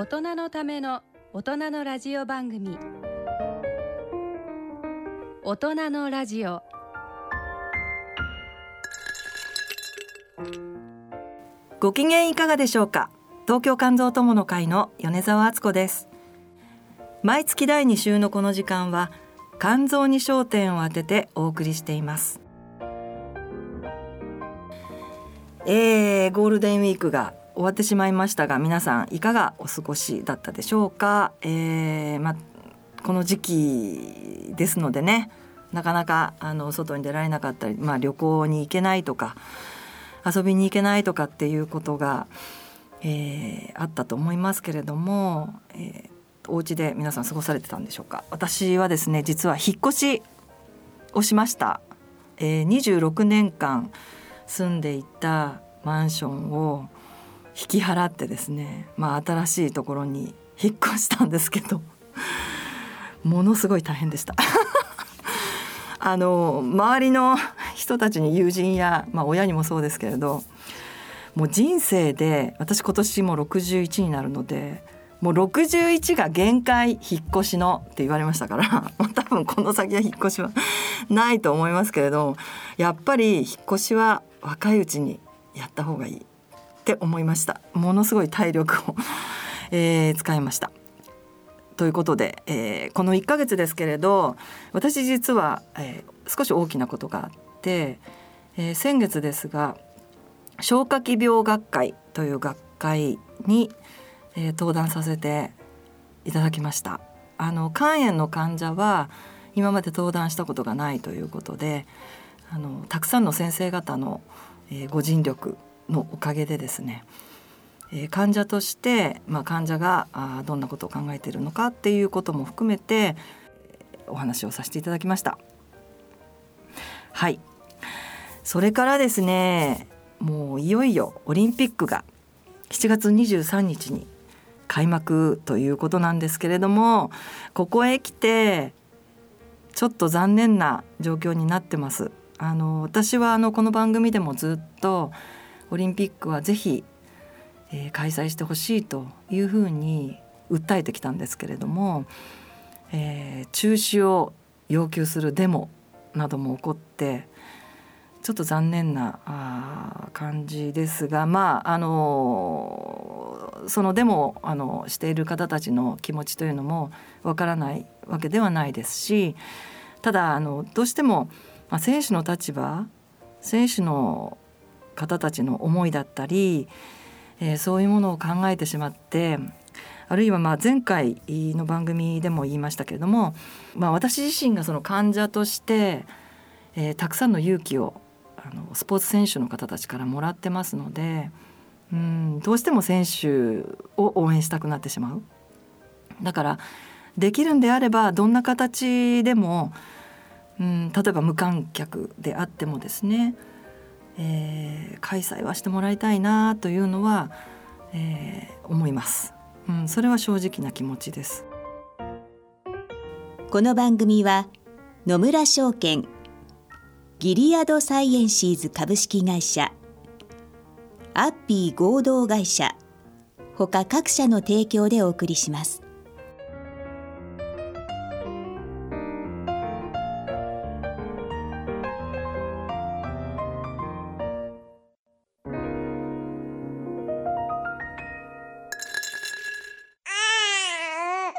大人のための大人のラジオ番組。大人のラジオ。ご機嫌いかがでしょうか？東京肝臓友の会の米澤敦子です。毎月第2週のこの時間は肝臓に焦点を当ててお送りしています。えー、ゴールデンウィークが終わってしまいましたが皆さんいかがお過ごしだったでしょうか、えーま、この時期ですのでねなかなかあの外に出られなかったり、まあ、旅行に行けないとか遊びに行けないとかっていうことが、えー、あったと思いますけれども、えー、お家で皆さん過ごされてたんでしょうか？私はですね実は引っ越しをしました、えー、26年間住んでいたマンションを引き払ってですね、まあ、新しいところに引っ越したんですけどものすごい大変でした。あの周りの人たちに友人や、まあ、親にもそうですけれどもう人生で私今年も61になるのでもう61が限界引っ越しのって言われましたから 多分この先は引っ越しはないと思いますけれどやっぱり引っ越しは若いうちにやった方がいい。って思いました。ものすごい体力を えー、使いました。ということで、えー、この1ヶ月ですけれど私実は、えー、少し大きなことがあって、えー、先月ですが消化器病学会という学会に、えー、登壇させていただきました。あの肝炎の患者は今まで登壇したことがないということであのたくさんの先生方の、えー、ご尽力のおかげでですね、えー、患者として、まあ、患者があどんなことを考えているのかっていうことも含めてお話をさせていただきました。はいそれからですねもういよいよオリンピックが7月23日に開幕ということなんですけれどもここへ来てちょっと残念な状況になってます。あの私はあのこの番組でもずっとオリンピックはぜひ、えー、開催してほしいというふうに訴えてきたんですけれども、えー、中止を要求するデモなども起こってちょっと残念なあ感じですがまああのそのデモをあのしている方たちの気持ちというのもわからないわけではないですしただあのどうしても、まあ、選手の立場選手の方たちの思いだったり、えー、そういうものを考えてしまってあるいはまあ前回の番組でも言いましたけれども、まあ、私自身がその患者として、えー、たくさんの勇気をあのスポーツ選手の方たちからもらってますのでうんどうしても選手を応援したくなってしまう。だからできるんであればどんな形でも、うん、例えば無観客であってもですねえー、開催はしてもらいたいなというのは、えー、思います、うん、それは正直な気持ちです。この番組は野村証券ギリアドサイエンシーズ株式会社アッピー合同会社他各社の提供でお送りします。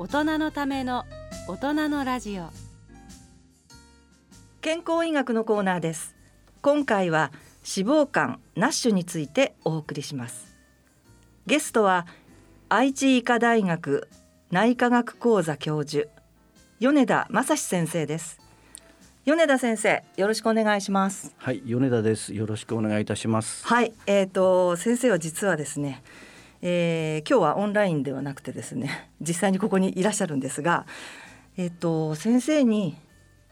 大人のための大人のラジオ。健康医学のコーナーです。今回は脂肪肝ナッシュについてお送りします。ゲストは愛知医科大学内科学講座教授米田正史先生です。米田先生よろしくお願いします。はい米田です。よろしくお願いいたします。はいえーと先生は実はですねえー、今日はオンラインではなくてですね 実際にここにいらっしゃるんですがえっ、ー、と先生に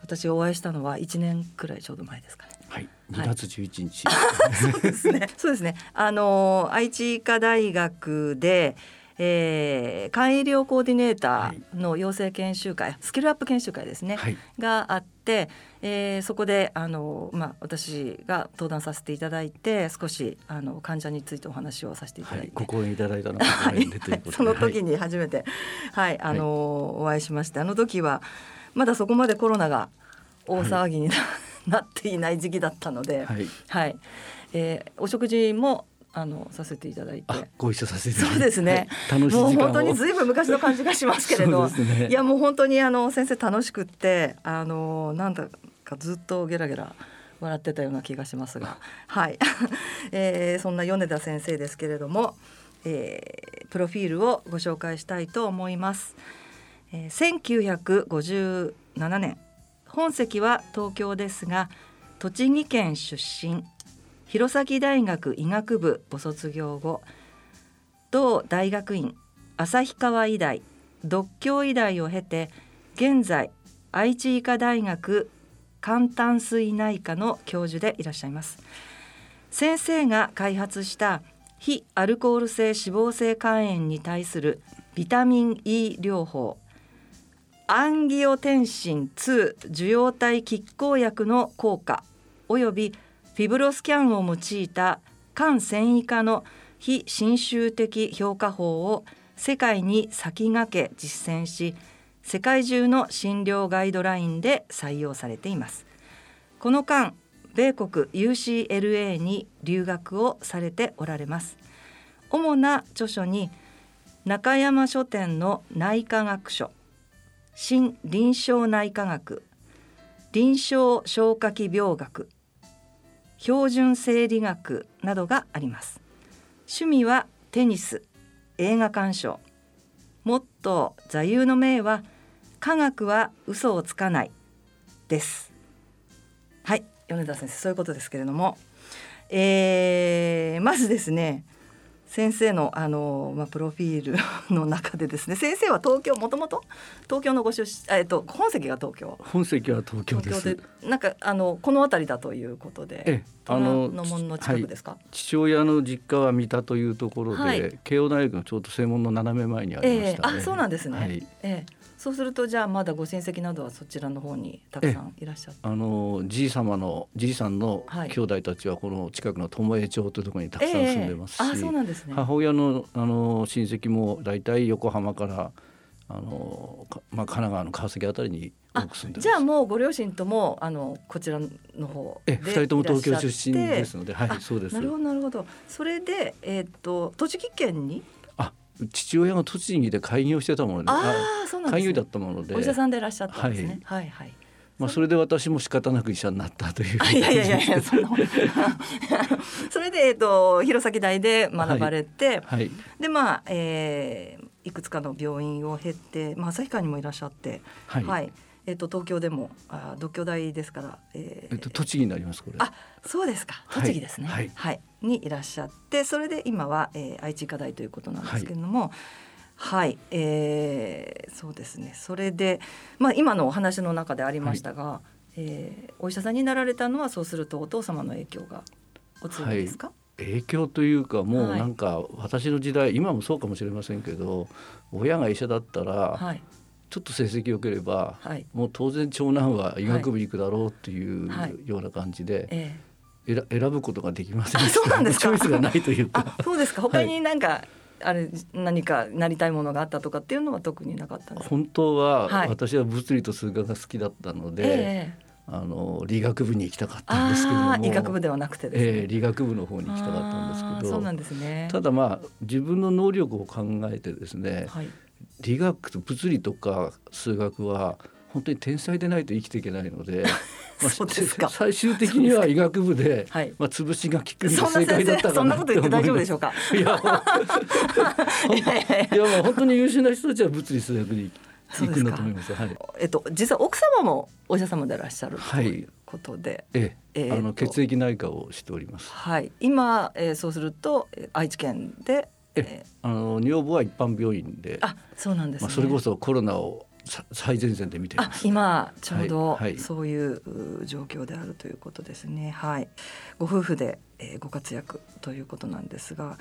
私お会いしたのは1年くらいちょうど前ですかね。はい。2月11日、はい、そうですね。そうですね。あの愛知医科大学でえー、肝医療コーディネーターの養成研修会、はい、スキルアップ研修会ですね、はい、があって、えー、そこであの、まあ、私が登壇させていただいて少しあの患者についてお話をさせていただいて、はい、ご講演いただいたのがはい、その時に初めて、はい、あのお会いしましてあの時はまだそこまでコロナが大騒ぎにな,、っていない時期だったので、はい。はい。えー、お食事もあのさせていただいて。ご一緒させてそうですね、はい、楽しもう本当にずいぶん昔の感じがしますけれど、ね、いやもう本当にあの先生楽しくってあのなんだかずっとゲラゲラ笑ってたような気がしますが。はい、えー、そんな米田先生ですけれども、えー、プロフィールをご紹介したいと思います、えー、1957年。本籍は東京ですが栃木県出身。弘前大学医学部ご卒業後同大学院旭川医大独協医大を経て現在愛知医科大学肝胆水内科の教授でいらっしゃいます。先生が開発した非アルコール性脂肪性肝炎に対するビタミン E 療法アンギオテンシン2受容体拮抗薬の効果およびフィブロスキャンを用いた肝繊維化の非侵襲的評価法を世界に先駆け実践し世界中の診療ガイドラインで採用されています。この間米国 UCLA に留学をされておられます。主な著書に中山書店の内科学書新臨床内科学臨床消化器病学標準生理学などがあります。趣味はテニス映画鑑賞。もっと座右の銘は科学は嘘をつかないです。はい米田先生そういうことですけれども、えー、まずですね先生のあの、まあ、プロフィールの中でですね先生は東京もともと東京のご出身えっと本籍が東京。本籍は東京です。なんかあのこの辺りだということでえあのの門の近くですか、はい、父親の実家は三田というところで、はい、慶応大学のちょうど正門の斜め前にありました、ね、えー、あそうなんですね、はい、えーそうするとじゃあまだご親戚などはそちらの方にたくさんいらっしゃって。あのじい様のじいさんの兄弟たちはこの近くの友江町というところにたくさん住んでますし、えー、あそうなんですね、母親のあの親戚も大体横浜からあのまあ、神奈川の川崎あたりに多く住んでじゃあもうご両親ともあのこちらの方で二人とも東京出身ですのではいそうです。なるほどなるほど。それで、えー、っと栃木県に父親が栃木で開業してたもので、ああそうなん開業だったもので、お医者さんでいらっしゃったんですね。はい、はい、はい。まあそれで私も仕方なく医者になったという。いやいやいやいやその。それでえっ、ー、と弘前大で学ばれて、はい。はい、でまあ、えー、いくつかの病院を経て、まあ旭川にもいらっしゃって、はい、はい、えっと東京でもあ独協大ですから、えー、えっと栃木になりますこれ。あ、そうですか。栃木ですね。はい、はい、にいらっしゃって、それで今は、えー、愛知医科大ということなんですけれども。はい、えー、そうですね。それで、まあ今のお話の中でありましたが、はい、えー、お医者さんになられたのはそうするとお父様の影響がお強いですか？影響というかもうなんか私の時代、はい、今もそうかもしれませんけど親が医者だったら、はい、ちょっと成績良ければ、はい、もう当然長男は医学部に行くだろうっていうような感じで、ええ、選ぶことができません。そうなんですチョイスがないというか。そうですか。他になんか、あれ何かなりたいものがあったとかっていうのは特になかった本当は、私は物理と数学が好きだったので、えーあの理学部に行きたかったんですけども。医学部ではなくて、ね、えー、理学部の方に行きたかったんですけど。そうなんですね。ただまあ自分の能力を考えてですね、はい、理学と物理とか数学は本当に天才でないと生きていけないので まあ、最終的には医学部で、はい、まあ潰しが効く正解だったかなそんなこと言って大丈夫でしょうか？いや いやもう本当に優秀な人たちは物理数学に行くんだと思います。はい。えっと実は奥様もお医者様でいらっしゃるということで、ええ、あの血液内科をしております。はい。今、えー、そうすると愛知県で、えあの女房は一般病院で、あそうなんです、ね、まあそれこそコロナを最前線で見てあ今ちょうどそういう状況であるということですね。はい、ご夫婦で、えー、ご活躍ということなんですが、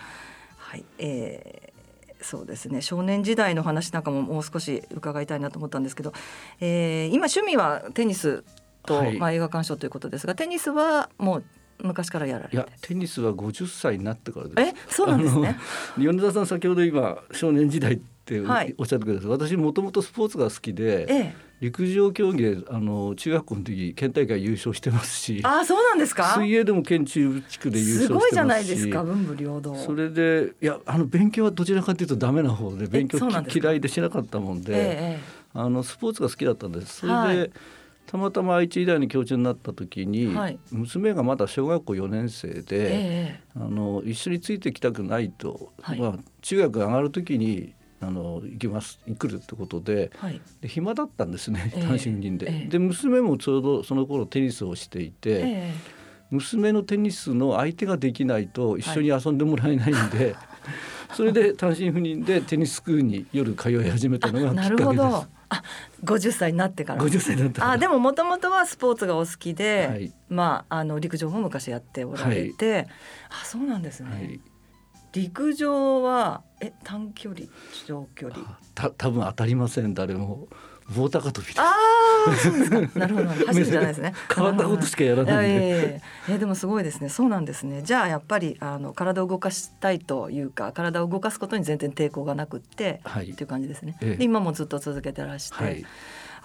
はい、えー、そうですね。少年時代の話なんかももう少し伺いたいなと思ったんですけど、えー、今趣味はテニスと、はい、まあ、映画鑑賞ということですがテニスはもう昔からやられて。いやテニスは50歳になってからです。えそうなんですね。米田さん先ほど今少年時代っておっしゃってください、はい、私もともとスポーツが好きで、ええ、陸上競技であの中学校の時県大会優勝してますしあそうなんですか？水泳でも県中地区で優勝してますごいじゃないですか文武両道。それでいやあの勉強はどちらかというとダメな方で勉強嫌いでしなかったもんで、え、あのスポーツが好きだったんです。それで、はい。たまたま愛知医大に教授になった時に、はい、娘がまだ小学校4年生で、えー、あの一緒についてきたくないと、はい、まあ、中学上がる時にあの行きます行くるってことではい、で暇だったんですね単身赴任で。えー、で娘もちょうどその頃テニスをしていて、えー、娘のテニスの相手ができないと一緒に遊んでもらえないんで。それで単身赴任でテニススクールに夜通い始めたのがきっかけです。あ、五十歳になってから。五十歳になってあ、でももともとはスポーツがお好きで、はい、まああの陸上も昔やっておられて、はい、あ、そうなんですね。はい、陸上はえ短距離長距離？た多分当たりません誰も。棒高跳びああ。なるほど。走るじゃないですね。変わったことしかやらないんで。えー、でもすごいですね。そうなんですね。じゃあやっぱりあの体を動かしたいというか、体を動かすことに全然抵抗がなくって、はい、っていう感じですね。えー、で今もずっと続けてらして。はい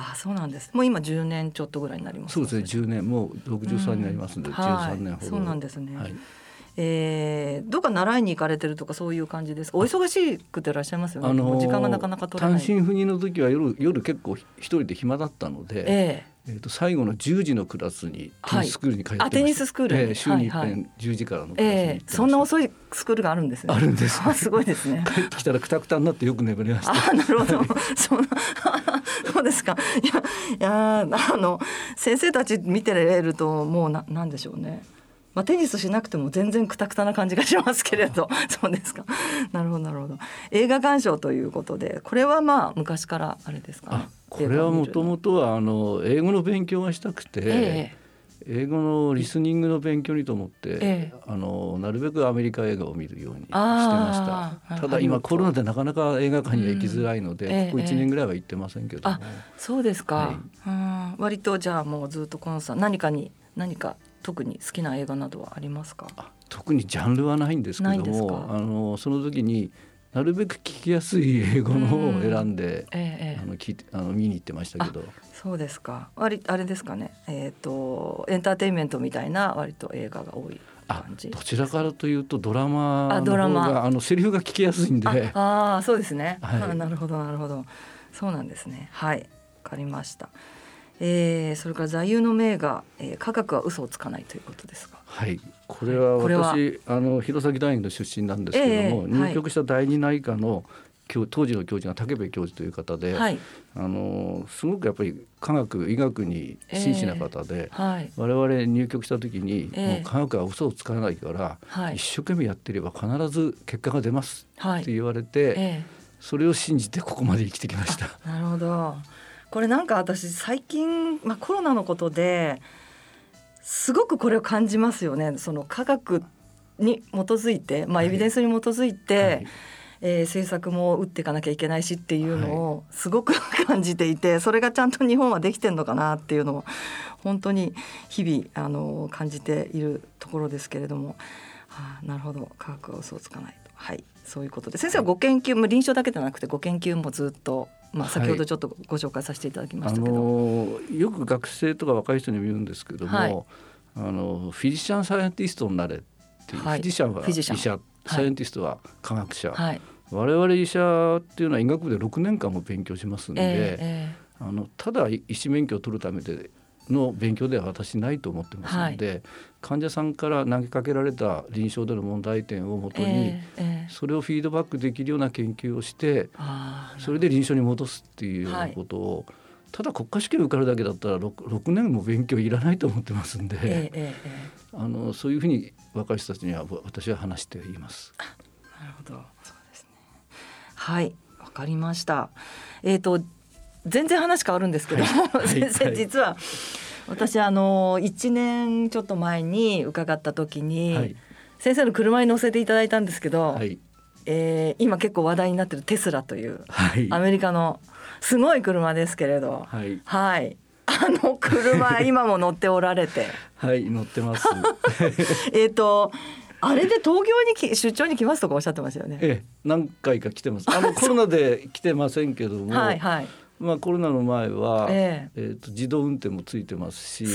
あそうなんです。もう今10年ちょっとぐらいになります。そうですね。10年もう63になりますんで、うん、13年ほど、そうなんですね。はいえー、どっか習いに行かれてるとかそういう感じですお忙しくていらっしゃいますよね、あのー、時間がなかなか取れない。単身赴任の時は夜夜結構一人で暇だったので、えー、えーと最後の10時のクラスにテニススクールに通ってました、はい、テニススクール、えー、週に一遍10時からのクラスにえー、そんな遅いスクールがあるんですね。あるんです、すごいですね。帰ってきたらくたくたになってよく眠れました。あなるほど。そんな そうですか。いやいやあの先生たち見てれるともうななんでしょうねまあ、テニスしなくても全然くたくたな感じがしますけれど。そうですか。なるほどなるほど。映画鑑賞ということでこれはまあ昔からあれですか、ね、これはもともとはあの英語の勉強がしたくて、え英語のリスニングの勉強にと思って、えあのなるべくアメリカ映画を見るようにしてました。ただ今コロナでなかなか映画館には行きづらいので、うん、ここ1年ぐらいは行ってませんけどあそうですか、はい、割とじゃあもうずっとコンサ何かに何か特に好きな映画などはありますか？特にジャンルはないんですけどもあのその時になるべく聞きやすい英語のを選んで、ええ、あの聞あの見に行ってましたけど。そうですか。割あれですかね。えっ、ー、とエンターテインメントみたいな割と映画が多い感じ。どちらからというとドラマの方があのセリフが聞きやすいんで。ああそうですね、はい、なるほどなるほど。そうなんですね。はい。わかりましたえー、それから座右の銘が、えー、科学は嘘をつかないということですが。はい、これは私、あの弘前大学の出身なんですけども、えー、入局した第二内科の当時の教授が武部教授という方で、はい、あのすごくやっぱり科学医学に真摯な方で、えー。はい、我々入局した時に、えー、もう科学は嘘をつかないから、はい、一生懸命やってれば必ず結果が出ますって言われて、えー、それを信じてここまで生きてきました。なるほどこれなんか私最近、まあ、コロナのことですごくこれを感じますよね。その科学に基づいて、まあ、エビデンスに基づいて、はい。えー、政策も打っていかなきゃいけないしっていうのをすごく感じていてそれがちゃんと日本はできてるのかなっていうのを本当に日々あの感じているところですけれども、はあ、なるほど。科学は嘘をつかないと。はいそういうことで先生はご研究も臨床だけではなくてご研究もずっとまあ、先ほどちょっとご紹介させていただきましたけど、はい、あのよく学生とか若い人にも言うんですけども、はい、あのフィジシャン・サイエンティストになれっていう、はい、フィジシャンは医者サイエンティストは科学者、はい、我々医者っていうのは医学部で6年間も勉強しますんで、えー、あのただ医師免許を取るためでの勉強では私ないと思ってますので、はい、患者さんから投げかけられた臨床での問題点をもとに、それをフィードバックできるような研究をしてそれで臨床に戻すっていうようなことを、はい、ただ国家試験受かるだけだったら 6, 6年も勉強いらないと思ってますんで、えー、あのそういうふうに若い人たちには私は話しています。なるほど。そうですね。はいわかりました。えっ、ー、と全然話変わるんですけど、はい、先生、実は私あの1年ちょっと前に伺った時に、はい、先生の車に乗せていただいたんですけど、はい、えー、今結構話題になってるテスラという、アメリカのすごい車ですけれど、はい、はい、あの車今も乗っておられて。はい乗ってます。えっとあれで東京にき出張に来ますとかおっしゃってますよね。ええ、何回か来てます。あのコロナで来てませんけども、はいはい、まあ、コロナの前は、えー、えーと自動運転もついてますし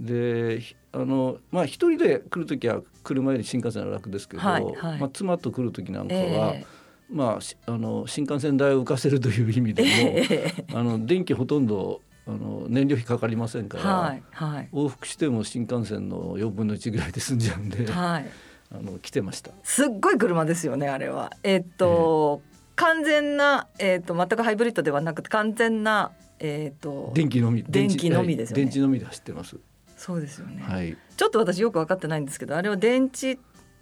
であのまあ一人で来る時は車より新幹線は楽ですけど、はいはい、まあ、妻と来る時なんかは、えー、まあ、あの新幹線代を浮かせるという意味でも、えー、あの電気ほとんどあの燃料費かかりませんから、はいはい、往復しても新幹線の4分の1ぐらいで済んじゃうんで、はい、あの来てました。すっごい車ですよねあれは。えー、っと、えー完全な、えーと、全くハイブリッドではなくて完全な、えーと、電気のみ電気のみですよね、電池のみで走ってます。そうですよね、はい、ちょっと私よく分かってないんですけどあれは電池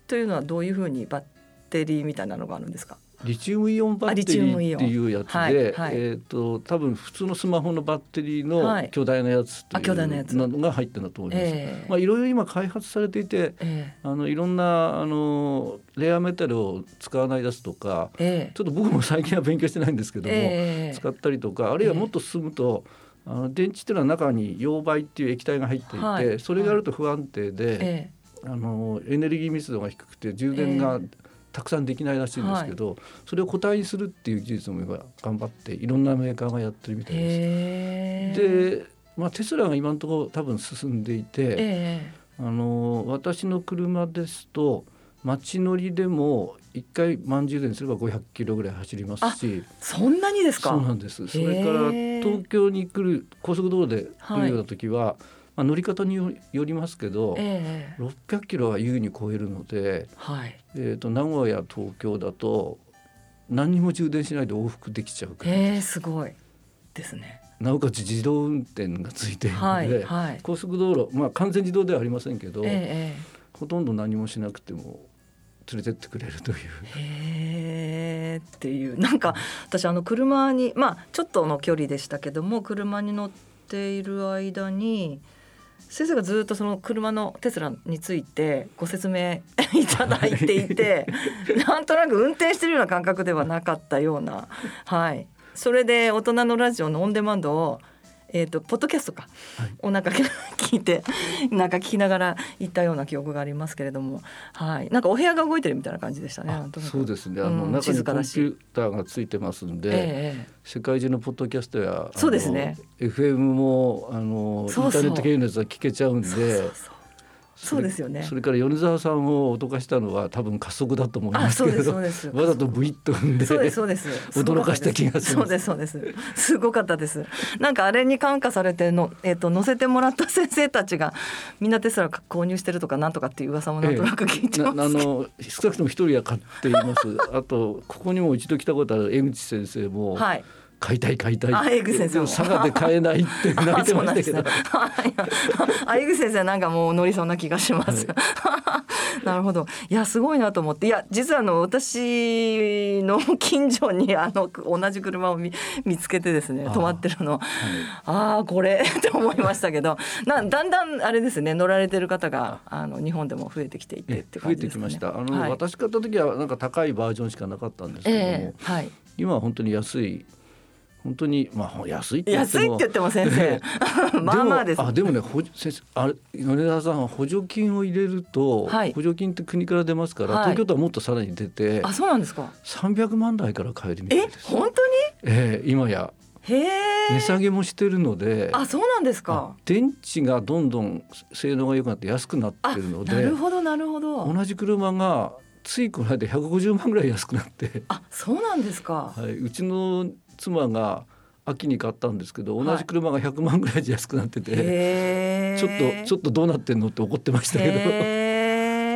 というのはどういうふうにバッテリーみたいなのがあるんですか？リチウムイオンバッテリーっていうやつで、はいはい、えっ、ー、と多分普通のスマホのバッテリーの巨大なやつっていうのが入ってるんだと思います。えー、まあいろいろ今開発されていて、えー、あのいろんなあのレアメタルを使わないやつとか、えー、ちょっと僕も最近は勉強してないんですけども、使ったりとかあるいはもっと進むと。あの電池っていうのは中に溶媒っていう液体が入っていて、はい、それがあると不安定で、あのエネルギー密度が低くて充電がたくさんできないらしいんですけど、はい、それを固体にするっていう技術も頑張っていろんなメーカーがやってるみたいです。で、まあ、テスラが今のところ多分進んでいて、あの私の車ですと街乗りでも一回満充電すれば500キロぐらい走りますし。そんなにですか？そうなんです。それから東京に来る高速道路で来るような時は、はいまあ、乗り方によりますけど、えー、600キロは優に超えるので、はい、えーと、名古屋東京だと何にも充電しないで往復できちゃうから。えー、すごい。ですね。なおかつ自動運転がついているので、はいはい、高速道路、まあ、完全自動ではありませんけど、えー、ほとんど何もしなくても連れてってくれるという。へーっていう。なんか私あの車にまあちょっとの距離でしたけども車に乗っている間に先生がずっとその車のテスラについてご説明 いただいていて なんとなく運転してるような感覚ではなかったような。はい。それで大人のラジオのオンデマンドをえーと、ポッドキャストか、はい、をなんか聞いて なんか聞きながら行ったような記憶がありますけれども、はい、なんかお部屋が動いてるみたいな感じでしたね。そうですね。あの、うん、中にコンピューターがついてますんで、えー、世界中のポッドキャストやそうですね。FM もあのインターネット系のやつは聞けちゃうんで。そうそうそうそうですよね。それから米沢さんを脅かしたのは多分加速だと思いますけど わざとブイッと踏んでそうですそうです。驚かした気がす。るそうですそうです。すごかったです。なんかあれに感化されての、えーと、乗せてもらった先生たちがみんなテスラ購入してるとかなんとかっていう噂もなんとなく聞いてます、えー、あの少なくとも一人は買っています。あとここにも一度来たことある江口先生も、はい買いたい買いたいあ江口先生も。佐賀で買えないって泣いてましたけど。あ江口先生なんかもう乗りそうな気がします、は なるほど。いやすごいなと思って。いや実はあの私の近所にあの同じ車を見見つけてですね止まってるの。あ、はい、あこれって思いましたけど。なだんだんあれですね乗られてる方があ。の日本でも増えてきていてって感じですね。増えてきました。あの、はい、私買った時はなんか高いバージョンしかなかったんですけども、えー、はい、今は本当に安い本当にまあ安いって言っても。安いって言っても先生。まあまあです。あでもねほ先生あれ米沢さん補助金を入れると、はい、補助金って国から出ますから、はい、東京都はもっとさらに出てあそうなんですか。300万台から買えるみたいです。え本当に？えー、今や。へ値下げもしてるのであそうなんですか。電池がどんどん性能が良くなって安くなってるのでなるほどなるほど。同じ車がついこの間150万ぐらい安くなって。あそうなんですか、はい、うちの妻が秋に買ったんですけど同じ車が100万ぐらい安くなってて、はい、ちょっとちょっとどうなってんのって怒ってましたけど。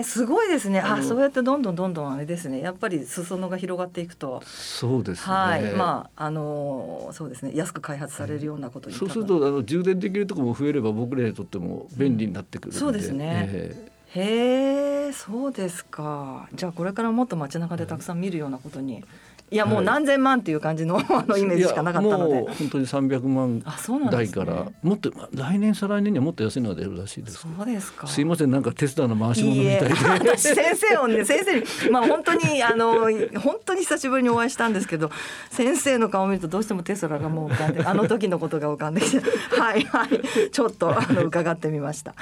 すごいですね。あ、そうやってどんどんどんどんあれですね。やっぱり裾野が広がっていくと。そうです、ね、はい。まああのそうですね。安く開発されるようなことに、そうするとあの充電できるところも増えれば僕らにとっても便利になってくる、うん、そうですね。えー、へえ、そうですか。じゃあこれからもっと街中でたくさん見るようなことに。いやもう何千万っていう感じの あのイメージしかなかったので、本当に三百万台から、ね、もっと来年再来年にはもっと安いのが出るらしいです。そうですか。すいませんなんかテスラの回し物みたいで。私先生をね先生にまあ本当にあの本当に久しぶりにお会いしたんですけど、先生の顔を見るとどうしてもテスラがもう浮かんで あの時のことが浮かんできて、はいはいちょっとあの伺ってみました。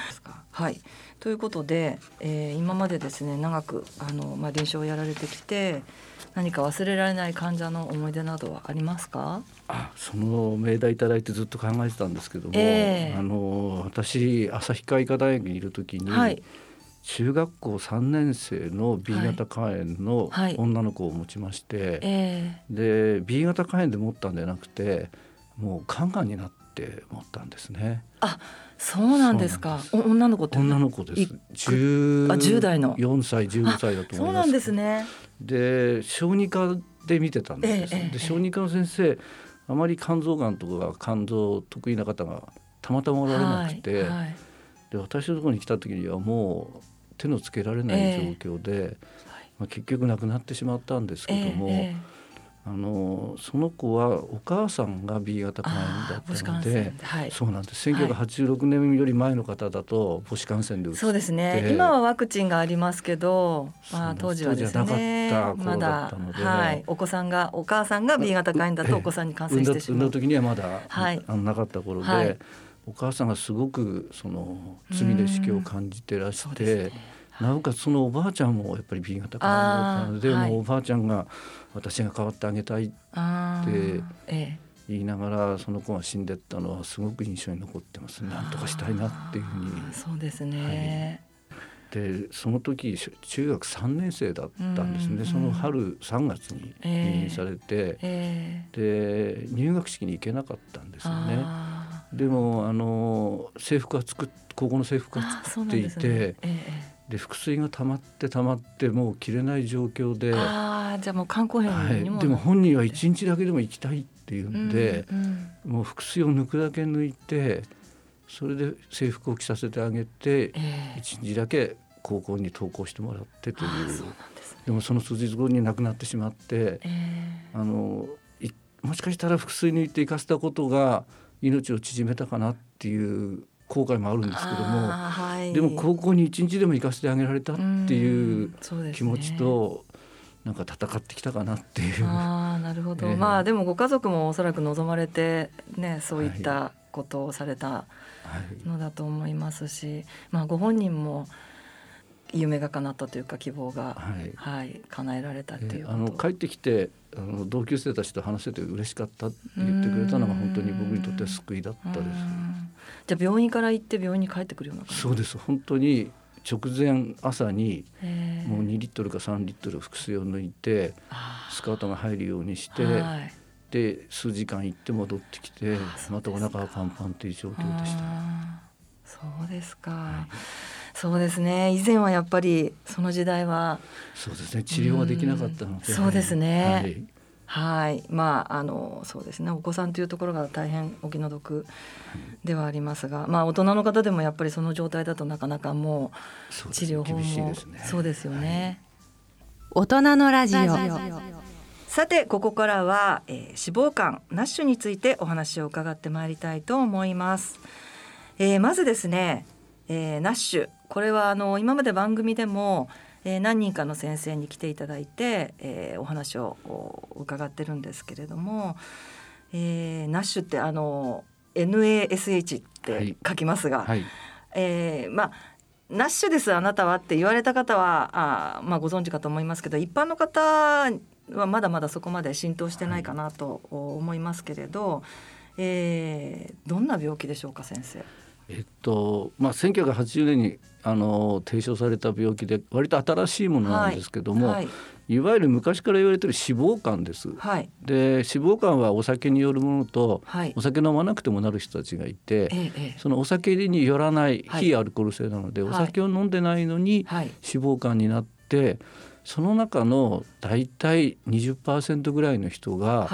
はい。ということで、えー、今までですね長くあのまあ臨床をやられてきて。何か忘れられない患者の思い出などはありますか？あその命題いただいてずっと考えてたんですけども、えー、あの私旭川医科大学にいる時に、はい、中学校3年生の B 型肝炎の女の子を持ちまして、はいはいえ。ー、で B 型肝炎で持ったんじゃなくてもう肝がんになって持ったんですね。あそうなんですか。女の子って女の子です。十あ十代の四歳十五歳だと思います。そうなんですね。で小児科で見てたんです、ええ、で小児科の先生あまり肝臓がんとか肝臓得意な方がたまたまおられなくて、はいはい、で私のところに来た時にはもう手のつけられない状況で、え、まあ、結局亡くなってしまったんですけども。あのその子はお母さんが B 型肝炎だったので、はい、そうなんです。1986年より前の方だと母子感染でそうですね。今はワクチンがありますけど、まあ、当時はですねまだ、はい、お子さんがお母さんが B 型肝炎だとお子さんに感染してしまう。産んだ時にはまだ、はい、あのなかった頃で、はい、お母さんがすごくその罪で死去を感じてらして。なおかつそのおばあちゃんもやっぱり B 型肝炎だったので、もうおばあちゃんが私が代わってあげたいって言いながらその子が死んでったのはすごく印象に残ってますなんとかしたいなっていうふうに。そうですね、はい、でその時中学3年生だったんですね、うんうん、その春3月に入院されて、えー、で入学式に行けなかったんですよね。でもあの制服は作っ高校の制服は作っていて。で腹水が溜まって溜まってもう切れない状況で。あじゃあもう肝硬変にも、はい、でも本人は一日だけでも行きたいっていうんで、うんうん、もう腹水を抜くだけ抜いてそれで制服を着させてあげて一、日だけ高校に登校してもらってという。でもその数日後に亡くなってしまって、えー、あのもしかしたら腹水抜いて生かせたことが命を縮めたかなっていう後悔もあるんですけども、はい、でも高校に一日でも行かせてあげられたっていう気持ちと。なんか戦ってきたかなっていう。あなるほど、えー、まあでもご家族もおそらく望まれてねそういったことをされたのだと思いますし、はい、まあご本人も夢が叶ったというか希望が、はい、はい、叶えられたっていう、えー、あの帰ってきてあの同級生たちと話せて嬉しかったって言ってくれたのが本当に僕にとって救いだったです。じゃあ病院から行って病院に帰ってくるようなそうです。本当に直前朝にもう2リットルか3リットル腹水を抜いてスカートが入るようにして、で数時間行って戻ってきてまたお腹がパンパンという状況でした。そうですか、はい、そうですね。以前はやっぱりその時代はそうですね。治療はできなかったので、そうですね、はい。はい。まああのそうですね。お子さんというところが大変お気の毒ではありますが、まあ大人の方でもやっぱりその状態だとなかなかもう治療法もそうですよね。大人のラジオ。さてここからは、えー、脂肪肝ナッシュについてお話を伺ってまいりたいと思います。えー、まずですね、えー、ナッシュこれはあの今まで番組でもえー、何人かの先生に来ていただいて、えー、お話を伺ってるんですけれども、えー、ナッシュってあの NASH って書きますが、はいはい、えー、まあナッシュですあなたはって言われた方はあ、まあ、ご存知かと思いますけど一般の方はまだまだそこまで浸透してないかなと思いますけれど、はい、えー、どんな病気でしょうか先生？えっとまあ、1980年にあの提唱された病気で割と新しいものなんですけども、はい、い。わゆる昔から言われてる脂肪肝です。はい、で脂肪肝はお酒によるものと、はい、お酒飲まなくてもなる人たちがいて、ええ、そのお酒によらない非アルコール性なので、お酒を飲んでないのに脂肪肝になって、その中の大体20%ぐらいの人が、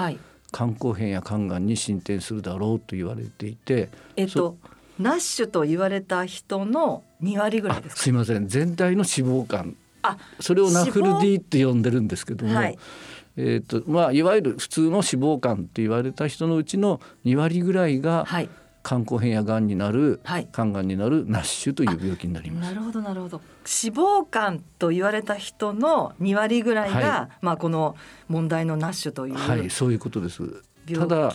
肝硬変や肝がんに進展するだろうと言われていて。えっとナッシュと言われた人の2割ぐらいですすいません。全体の脂肪肝。あそれをナフルディって呼んでるんですけども、はい、えーとまあ、いわゆる普通の脂肪肝って言われた人のうちの2割ぐらいが、はい、肝硬変やがんになる、はい、肝がんになるナッシュという病気になります。なるほどなるほど。脂肪肝と言われた人の2割ぐらいが、はい、まあこの問題のナッシュというはいそういうことです。ただ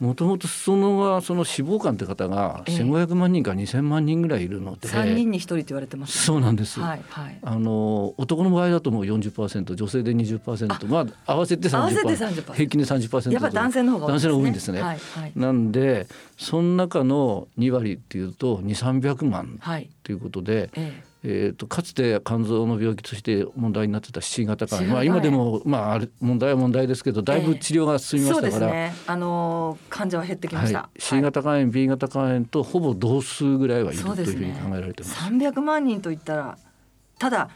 もともと裾野はその脂肪肝って方が1500万人か2000万人ぐらいいるので、え3人に1人って言われてます、ね、そうなんです、はいはい、あの男の場合だともう40%女性で20%まあ合わせて30%て30%平均で30%やっぱ男性の方が多いですね。男性の多いんですね、はいはい、なんでその中の2割っていうと2300万ということで、はい。えええーと、かつて肝臓の病気として問題になってた C 型肝炎、まあ、今でも、まあ、問題は問題ですけどだいぶ治療が進みましたから、えーね、あのー、患者は減ってきました、はい、C 型肝炎、B 型肝炎とほぼ同数ぐらいはいるというふうに考えられてます。すね、300万人といったらただ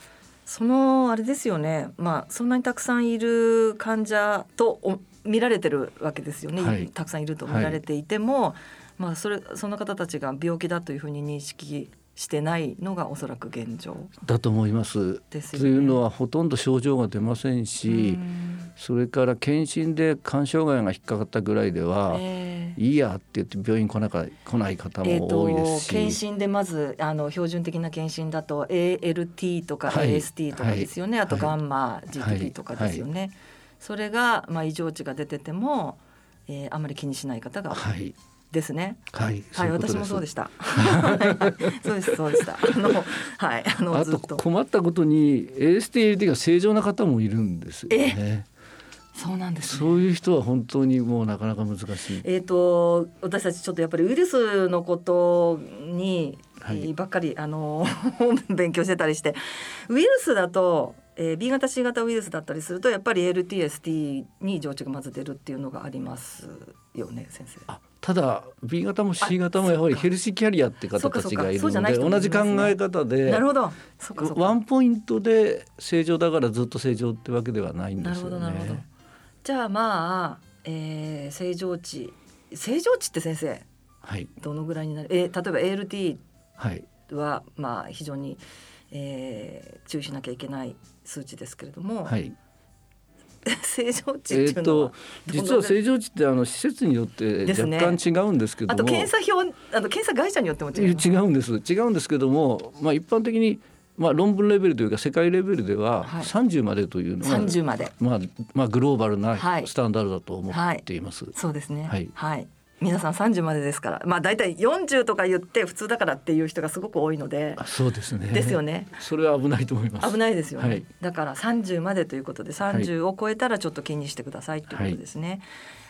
そのあれですよね、まあ、そんなにたくさんいる患者と見られてるわけですよね、はい、たくさんいると見られていても、はい、まあ、それその方たちが病気だというふうに認識してないのがおそらく現状だと思います。ですね、というのはほとんど症状が出ませんしそれから検診で肝障害が引っかかったぐらいでは、えー、いいやって言って病院来なか来ない方も多いですし、検診でまずあの標準的な検診だと ALT とか AST とかですよね、はい、あとガンマ GTP とかですよね。はい、それが、まあ、異常値が出てても、えー、あまり気にしない方が多い。はいですね。はい、はい、私もそうでした。そうです、そうでした。あの、はい、あの、あと困ったことに ASTLT が正常な方もいるんですよね。そうなんです、ね、そういう人は本当にもうなかなか難しい。えっ、ー、と私たちちょっとやっぱりウイルスのことに、はい、ばっかりあの 勉強してたりして、ウイルスだとえー、B 型 C 型ウイルスだったりするとやっぱり LTST に異常値がまず出るっていうのがありますよね先生。ただ B 型も C 型もやはりヘルシーキャリアって方たちがいるので同じ考え方でなるほど。ワンポイントで正常だからずっと正常ってわけではないんですよね。じゃあまあ、えー、正常値正常値って先生、はい、どのぐらいになる、えー、例えば ALT は、はい、まあ非常に、えー、注意しなきゃいけない数値ですけれども、はい、正常値っていうのは、えー、実は正常値ってあの施設によって若干違うんですけども、ね、あと検査表あの検査会社によっても違違うんです。違うんですけども、まあ、一般的にまあ、論文レベルというか世界レベルでは30までというのが、はい、まで、まあまあ、グローバルなスタンダードだと思っています。はいはい、そうですね、はい。はい皆さん30までですから。まあ大体40とか言って普通だからっていう人がすごく多いので。そうですね。ですよね。それは危ないと思います。危ないですよね、はい、だから30までということで30を超えたらちょっと気にしてくださいということですね、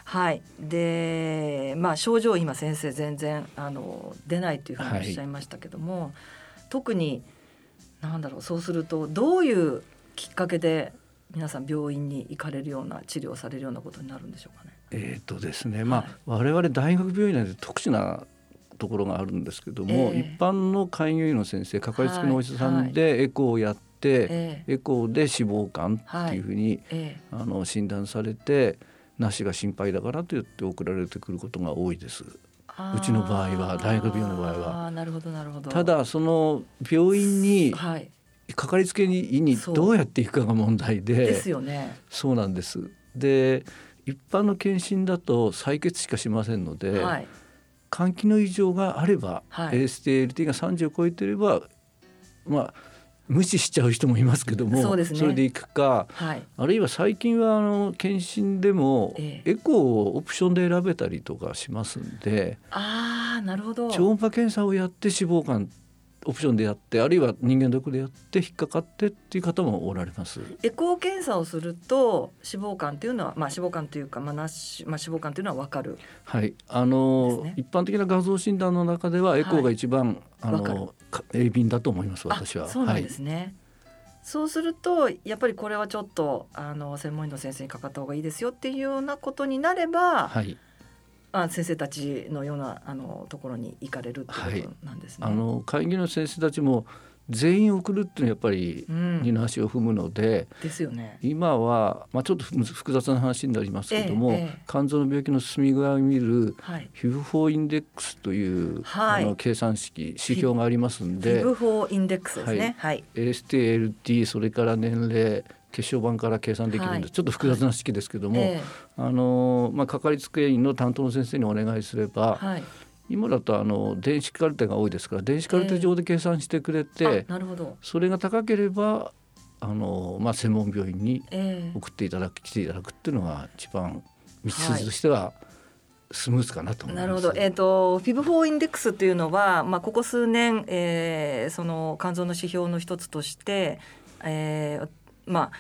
はい、はい、でまあ症状今先生全然あの出ないというふうにおっしゃいましたけども、はい、特になんだろうそうするとどういうきっかけで皆さん病院に行かれるような治療されるようなことになるんでしょうかね。えーとですねまあ、我々大学病院なんで特殊なところがあるんですけども、えー、一般の開業医の先生かかりつけのお医者さんでエコーをやって、て、えー、エコーで脂肪肝っていうふうに、あの診断されてなしが心配だからと言って送られてくることが多いです。うちの場合は大学病院の場合は。なるほどなるほど。ただその病院に、はい。かかりつけ医にどうやっていくかが問題で。ですよね。そうなんです。で一般の検診だと採血しかしませんので、はい、換気の異常があれば、はい、ASTLT が30を超えてればまあ無視しちゃう人もいますけどもそ、ね,、れでいくか、はい、あるいは最近はあの検診でもエコーをオプションで選べたりとかしますんで、あなるほど。超音波検査をやって脂肪肝オプションでやってあるいは人間ドックでやって引っかかってっていう方もおられます。エコー検査をすると脂肪肝っていうのは、まあ、脂肪肝というか、まあなしまあ、脂肪肝というのは分かる。はい。あの、ね、一般的な画像診断の中ではエコーが一番、はい、あの鋭敏だと思います私は。そうなんですね、はい。そうするとやっぱりこれはちょっとあの専門医の先生にかかった方がいいですよっていうようなことになれば、はい、あ先生たちのようなあのところに行かれるっていうことなんですね。はい、あの会議の先生たちも全員送るっていうのはやっぱり二の足を踏むので、うん、ですよね。今は、まあ、ちょっと複雑な話になりますけども、ええ、肝臓の病気の進み具合を見る、はい、フィブフォーインデックスという、はい、あの計算式指標がありますんでフィブフォーインデックスですね、はい、ASTLT それから年齢血小板から計算できるんです、はい、ちょっと複雑な式ですけども、はい、あのまあ、かかりつけ医の担当の先生にお願いすれば、はい、今だとあの電子カルテが多いですから電子カルテ上で計算してくれて、えー、なるほど。それが高ければあの、まあ、専門病院に送っていただく、えー、来ていただくっていうのが一番道筋としては、スムーズかなとなるほど、えーと、フィブ4インデックスっていうのは、まあ、ここ数年、えー、その肝臓の指標の一つとして、えー、まあ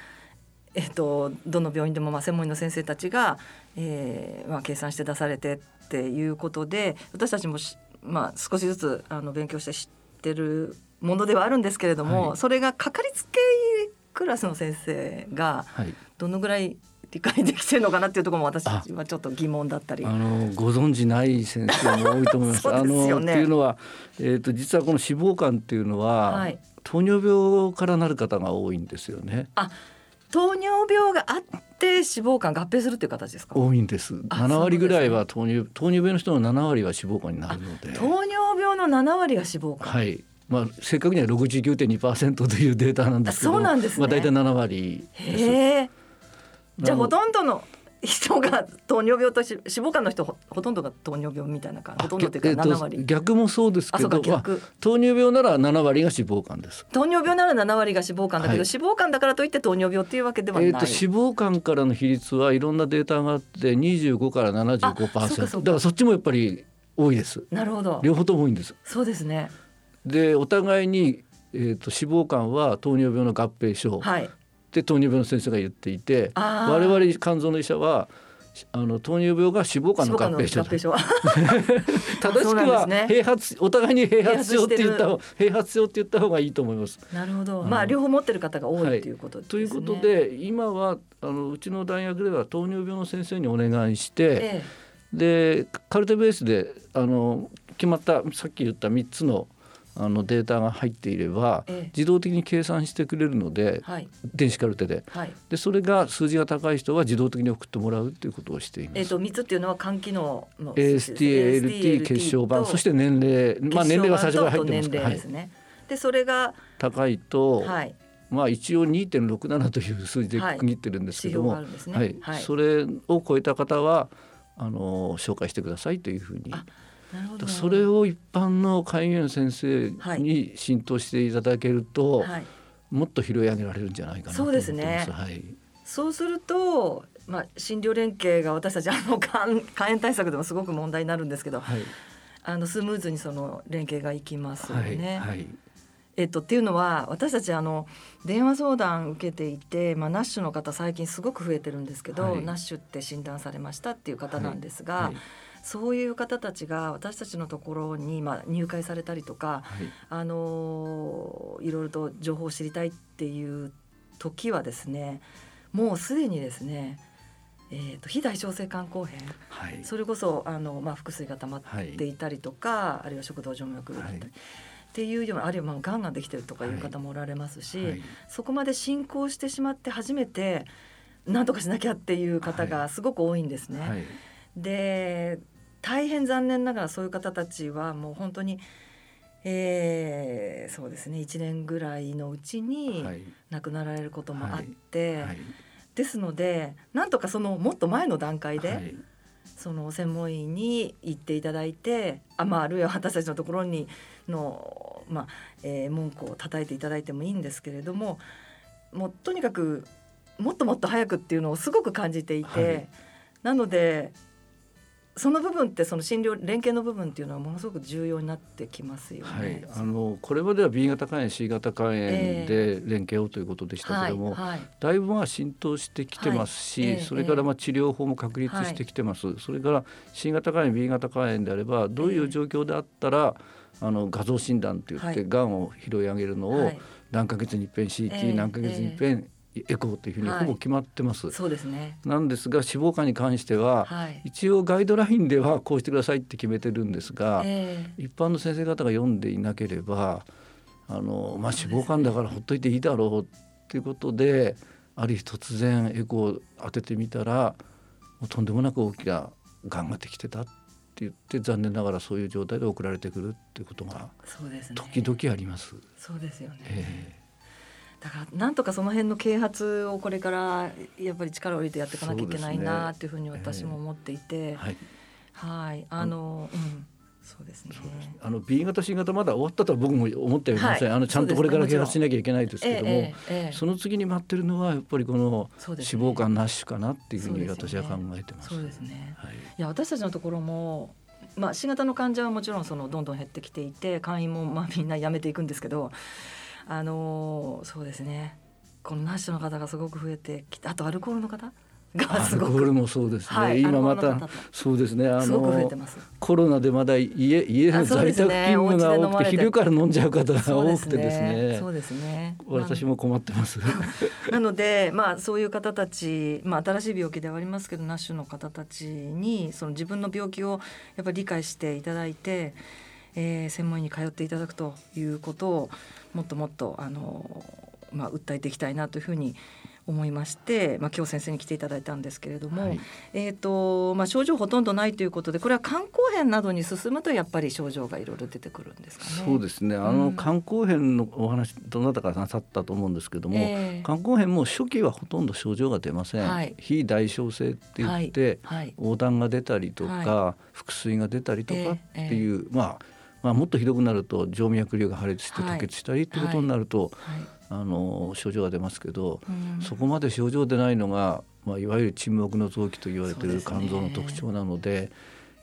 えっと、どの病院でもまあ専門医の先生たちが、えーまあ、計算して出されてっていうことで私たちもまあ、少しずつあの勉強して知ってるものではあるんですけれども、はい、それがかかりつけクラスの先生がどのぐらい理解できてるのかなっていうところも私はちょっと疑問だったり。あのご存知ない先生も多いと思います。すね、あのっていうのは、えーと、実はこの脂肪肝っていうのは、はい、糖尿病からなる方が多いんですよね。あ糖尿病があって脂肪肝合併するっていう形ですか？多いんです。7割ぐらいは糖尿糖尿病の人の7割は脂肪肝になるので。糖尿病の7割が脂肪肝はい。まあ、正確には69.2%というデータなんですけど。そうなんです、ね、まあ、大体7割です。へじゃあほとんどの人が糖尿病と脂肪肝の人ほとんどが糖尿病みたいな感じ。ほとんどというか7割、えー、逆もそうですけど、まあ、糖尿病なら7割が脂肪肝です。糖尿病なら7割が脂肪肝だけど、はい、脂肪肝だからといって糖尿病っていうわけではない、えー、と脂肪肝からの比率はいろんなデータがあって25から75%だからそっちもやっぱり多いです。なるほど。両方とも多いんです。そうですね。でお互いにえーと、脂肪肝は糖尿病の合併症、はい、って糖尿病の先生が言っていて我々肝臓の医者はあの糖尿病が脂肪肝の合併症 正しくは併発、お互いに併発症って言った併発症って言った方がいいと思います。なるほど。まあ両方持ってる方が多いとい。うことですね。ということで今はあのうちの大学では糖尿病の先生にお願いして、ええ、でカルテベースであの決まったさっき言った3つのあのデータが入っていれば、自動的に計算してくれるので、はい、電子カルテで。はい、でそれが数字が高い人は自動的に送ってもらうということをしています。えーと、3つっていうのは肝機能の ASTLT 血小板そして年齢。まあ年齢が最初から入ってますから。ですね、でそれが高いと、はい、まあ一応2.67という数字で区切ってるんですけども、はい、はい、それを超えた方はあの紹介してくださいというふうに。それを一般の会議員先生に浸透していただけると、はい、もっと拾い上げられるんじゃないかなと思ってます。そうですね、はい、そうすると、まあ、診療連携が私たちあの肝肝 炎対策でもすごく問題になるんですけど、はい、あのスムーズにその連携がいきますよね。はいえっと、っていうのは私たちあの電話相談受けていて、まあ、ナッシュの方最近すごく増えてるんですけど、ナッシュって診断されましたっていう方なんですが、そういう方たちが私たちのところに、まあ、入会されたりとか、はい、あのいろいろと情報を知りたいっていう時はですねもうすでにですねえーと、非代償性肝硬変、はい、それこそあの、まあ、腹水が溜まっていたりとか、はい、あるいは食道静脈だったり、っっていうようなあるいはまあがんができてるとかいう方もおられますし、はい。はい、そこまで進行してしまって初めて何とかしなきゃっていう方がすごく多いんですね。はい、で大変残念ながらそういう方たちはもう本当に、えー、そうですね1年ぐらいのうちに亡くなられることもあって、ですのでなんとかそのもっと前の段階で、その専門医に行っていただいてあ,、まあ、あるいは私たちのところにの、まあえー、文句を叩いていただいてもいいんですけれどももうとにかくもっともっと早くっていうのをすごく感じていて、はい、なのでその部分ってその診療連携の部分っていうのはものすごく重要になってきますよね。はい、あのこれまでは B 型肝炎 C 型肝炎で連携をということでしたけれども、えーはいはい、だいぶまあ浸透してきてますし、はいえー、それからまあ治療法も確立してきてます。それから C 型肝炎 B 型肝炎であればどういう状況であったら、あの画像診断って言ってがんを拾い上げるのを何ヶ月に一遍 CT、何ヶ月に一遍エコーというふうにほぼ決まってます。はい、そうですね。なんですが脂肪肝に関しては、はい、一応ガイドラインではこうしてくださいって決めてるんですが、えー、一般の先生方が読んでいなければあの、まあ、脂肪肝だからほっといていいだろうっていうことである日突然エコーを当ててみたらもうとんでもなく大きながんができてたって言って残念ながらそういう状態で送られてくるっていうことが時々あります。そうですよね、えーだからなんとかその辺の啓発をこれからやっぱり力を入れてやっていかなきゃいけないなっていうふうに私も思っていて、ねはい、はい、あの、うん、そうですね。あの B 型 C 型まだ終わったとは僕も思っていません。はい、あのちゃんとこれから啓発しなきゃいけないですけども、えええ、その次に待ってるのはやっぱりこの脂肪肝なしかなっていうふうに私は考えてます。そうですね。はい、いや私たちのところも。まあ、C 型の患者はもちろんそのどんどん減ってきていて会員もまあみんな辞めていくんですけどあのそうですね。このナッシュの方がすごく増えてきてあとアルコールの方アルコールもそうですね、はい、今またそうですね。あのコロナでまだ家家の在宅勤務が多くて、昼から飲んじゃう方が多くてですね。そうですね。私も困ってます。なのでまあそういう方たち、まあ、新しい病気ではありますけどナッシュの方たちにその自分の病気をやっぱり理解していただいて、えー、専門医に通っていただくということをもっともっとあの、まあ、訴えていきたいなというふうに思いまして、まあ、今日先生に来ていただいたんですけれども、はい、えーとまあ、症状ほとんどないということでこれは肝硬変などに進むとやっぱり症状がいろいろ出てくるんですかね。そうですね。あの、うん、肝硬変のお話どなたかなさったと思うんですけども、えー、肝硬変も初期はほとんど症状が出ません、はい、非代償性って言って、はい、横断が出たりとか、腹水が出たりとかっていう、えー、まあまあ、もっとひどくなると静脈瘤が破裂して吐血したりってことになると、あの症状が出ますけど、うん、そこまで症状出ないのが、まあ、いわゆる沈黙の臓器と言われている肝臓の特徴なので、ね、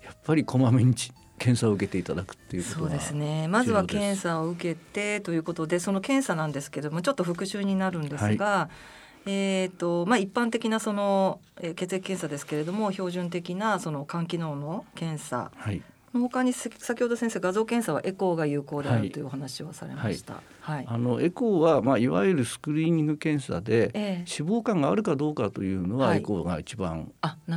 やっぱりこまめに検査を受けていただくっていうことそうですね。まずは検査を受けてということでその検査なんですけどもちょっと復習になるんですが、はい、えーとまあ、一般的なその、えー、血液検査ですけれども標準的なその肝機能の検査、はい、他に先ほど先生画像検査はエコーが有効であるというお話をされました。はい、あのエコーはまあいわゆるスクリーニング検査で、えー、脂肪肝があるかどうかというのはエコーが一番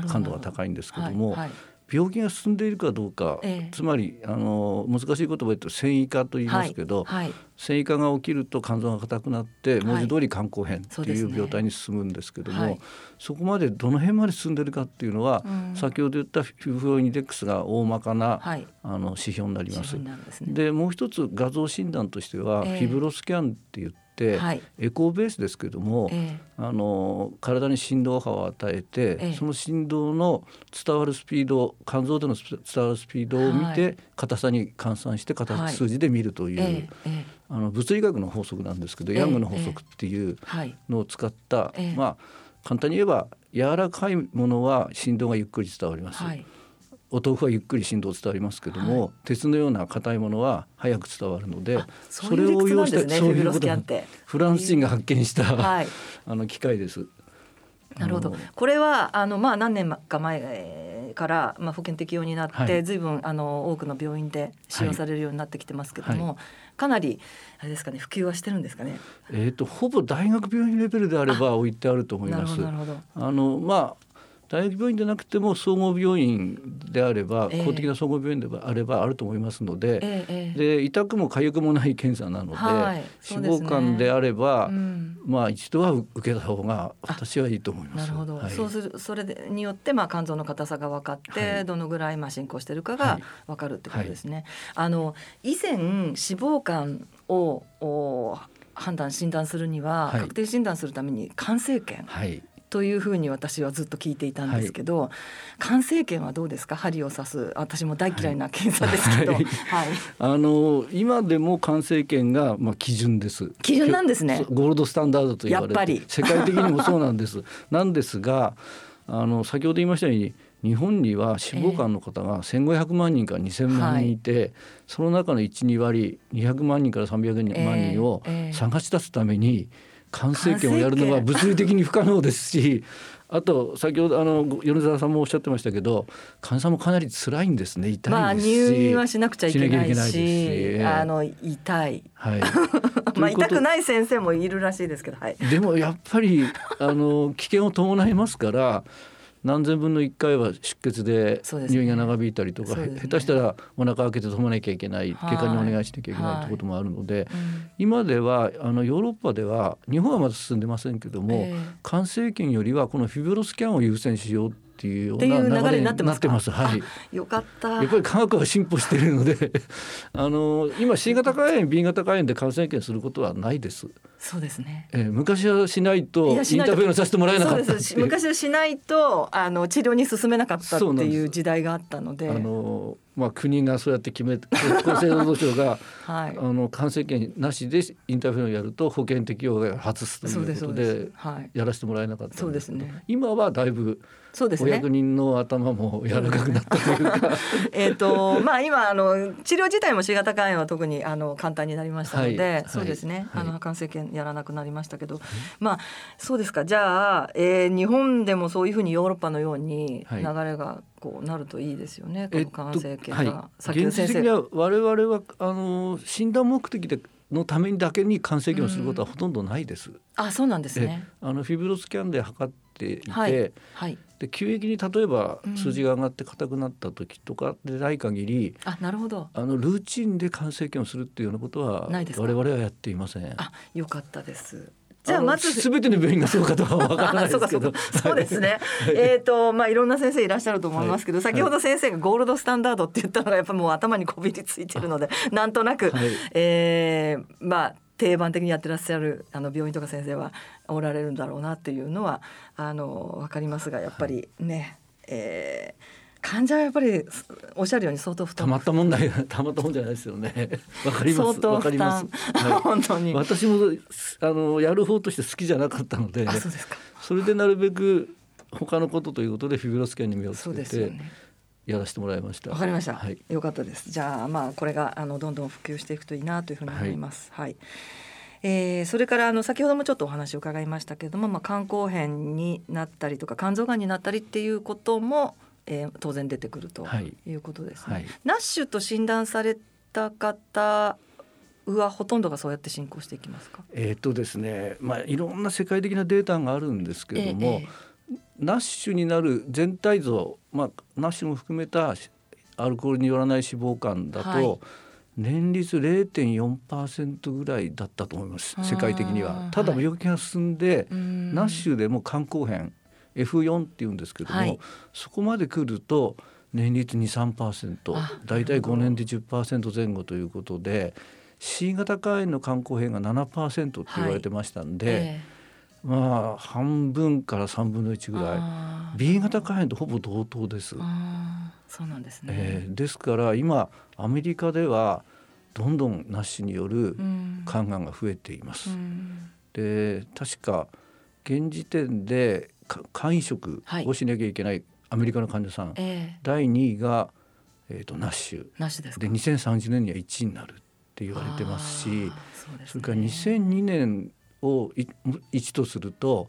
感度が高いんですけども。はい。はい病気が進んでいるかどうか、ええ、つまりあの難しい言葉で言うと繊維化と言いますけど、はい。はい、繊維化が起きると肝臓が硬くなって文字通り肝硬変っていう病態に進むんですけども、そ、ねはい、そこまでどの辺まで進んでるかっていうのは、うん、先ほど言ったフィブロインデックスが大まかな、あの指標になります。で、ね、もう一つ画像診断としては、え、フィブロスキャンって言って、はい、エコーベースですけども、えー、あの体に振動波を与えて、えー、その振動の伝わるスピード肝臓での伝わるスピードを見て、はい、硬さに換算して硬数字で見るという、はい、あの物理学の法則なんですけど、ヤングの法則っていうのを使った、まあ簡単に言えば柔らかいものは振動がゆっくり伝わります。お豆腐はゆっくり振動伝わりますけども、はい、鉄のような硬いものは早く伝わるのでそれを用してそういうことフランス人が発見した、はい、あの機械です。なるほど。これはあのまあ何年か前からまあ保険適用になって、はい、随分あの多くの病院で使用されるようになってきてますけども、はい、かなりあれですかね普及はしてるんですかね。えっ、ー、とほぼ大学病院レベルであれば置いてあると思います。なるほど。あのまあ大学病院でなくても総合病院であれば、公的な総合病院であればあると思いますのでえー、で痛くも痒くもない検査なので、はい、脂肪肝であれば、うん、まあ一度は受けた方が私はいいと思います。なるほど、はい、そうするそれによってまあ肝臓の硬さが分かって、どのぐらいまあ進行しているかが分かるってことですね。あの以前脂肪肝をお判断診断するには、確定診断するために肝生検、はいというふうに私はずっと聞いていたんですけど、はい、肝生検はどうですか？針を刺す。私も大嫌いな検査ですけど、はい、はい、あの今でも肝生検がまあ基準です。基準なんですね。ゴールドスタンダードと言われて世界的にもそうなんです。なんですがあの先ほど言いましたように日本には脂肪肝の方が1500万人から2000万人いて、えー、その中の12割200万人から300万人を探し出すために肝生検をやるのは物理的に不可能ですしあと先ほどあの米沢さんもおっしゃってましたけど患者さんもかなり辛いんですね。痛いですし、まあ、入院はしなくちゃいけないしあの痛い、はい、まあ痛くない先生もいるらしいですけど、はい、でもやっぱりあの危険を伴いますから何千分の1回は出血で入院が長引いたりとか、ね、下手したらお腹開けて止まなきゃいけない外科にお願いしなきゃいけないってこともあるので、はい今ではあのヨーロッパでは日本はまだ進んでませんけども、えー、肝生検よりはこのフィブロスキャンを優先しようっていうような流れになってますはい。よかった。やっぱり科学は進歩しているので あの今 C 型肝炎 B 型肝炎で感染検することはないです。そうですね。えー、昔はしないとインターフェーンさせてもらえなかった昔はしないとあの治療に進めなかったっていう時代があったので。あのまあ、国がそうやって決め 厚生労働省が、はい、あの感染権なしでインターフェーンをやると保険適用が外すということでやらせてもらえなかったそうですね今はだいぶそうですね、お役人の頭も柔らかくなったというか。えっとまあ今あの治療自体も C 型肝炎は特にあの簡単になりましたので、はい、そうですね、はい、あの感染権やらなくなりましたけど、まあそうですか。じゃあ、えー、日本でもそういうふうにヨーロッパのように流れがこうなるといいですよね、この感染権が、えっと、先生。的には我々はあの診断目的でのためにだけに肝生検をすることはほとんどないです。あ、そうなんですね。あのフィブロスキャンで測っていて、はい、はい、で急激に例えば数字が上がって硬くなった時とかでない限り、うん、あなるほど。あのルーチンで肝生検をするっていうようなことは我々はやっていません。あよかったです。じゃあまず。すべての病院がそうかとはわからないですけど。そうですね、えっ、とまあいろんな先生いらっしゃると思いますけど、はい、先ほど先生がゴールドスタンダードって言ったのがやっぱもう頭にこびりついてるのでなんとなく、はい、えー、まあ定番的にやってらっしゃるあの病院とか先生はおられるんだろうなっていうのはあの分かりますがやっぱりね、はい、えー患者はやっぱりおっしゃるように相当負担たまったもんだ たまったもんじゃないですよね。わかります。わかります、はい、本当に。私もあのやる方として好きじゃなかったのでそれでなるべく他のことということでフィブロスキャンに目をつけて、ね、やらせてもらいました。わかりました。はい、よかったです。じゃあまあこれがあのどんどん普及していくといいなというふうに思います。はい、はいえー、それからあの先ほどもちょっとお話を伺いましたけれども、まあ、肝硬変になったりとか肝臓がんになったりっていうことも、えー、当然出てくるということですね。はいはい、ナッシュと診断された方はほとんどがそうやって進行していきますか？えっ、とですね、まあいろんな世界的なデータがあるんですけれども、えー、ナッシュになる全体像、まあナッシュも含めたアルコールによらない脂肪肝だと、はい、年率0.4%ぐらいだったと思います世界的には。ただ病気が進んで、はい、ナッシュでも肝硬変 F4 っていうんですけども、はい、そこまで来ると年率23%大体5年で10%前後ということで C 型肝炎の肝硬変が7%って言われてましたんで。はい。えーまあ半分から3分の1ぐらい。B 型肝炎とほぼ同等です。そうなんですね、えー、ですから今アメリカではどんどん NASH による肝がんが増えています。で確か現時点で肝移植をしなきゃいけないアメリカの患者さん、はい、第2位が、えーと、 NASH。NASH ですで2030年には1位になるって言われてますしそ、ね,、れから2002年を1とすると,、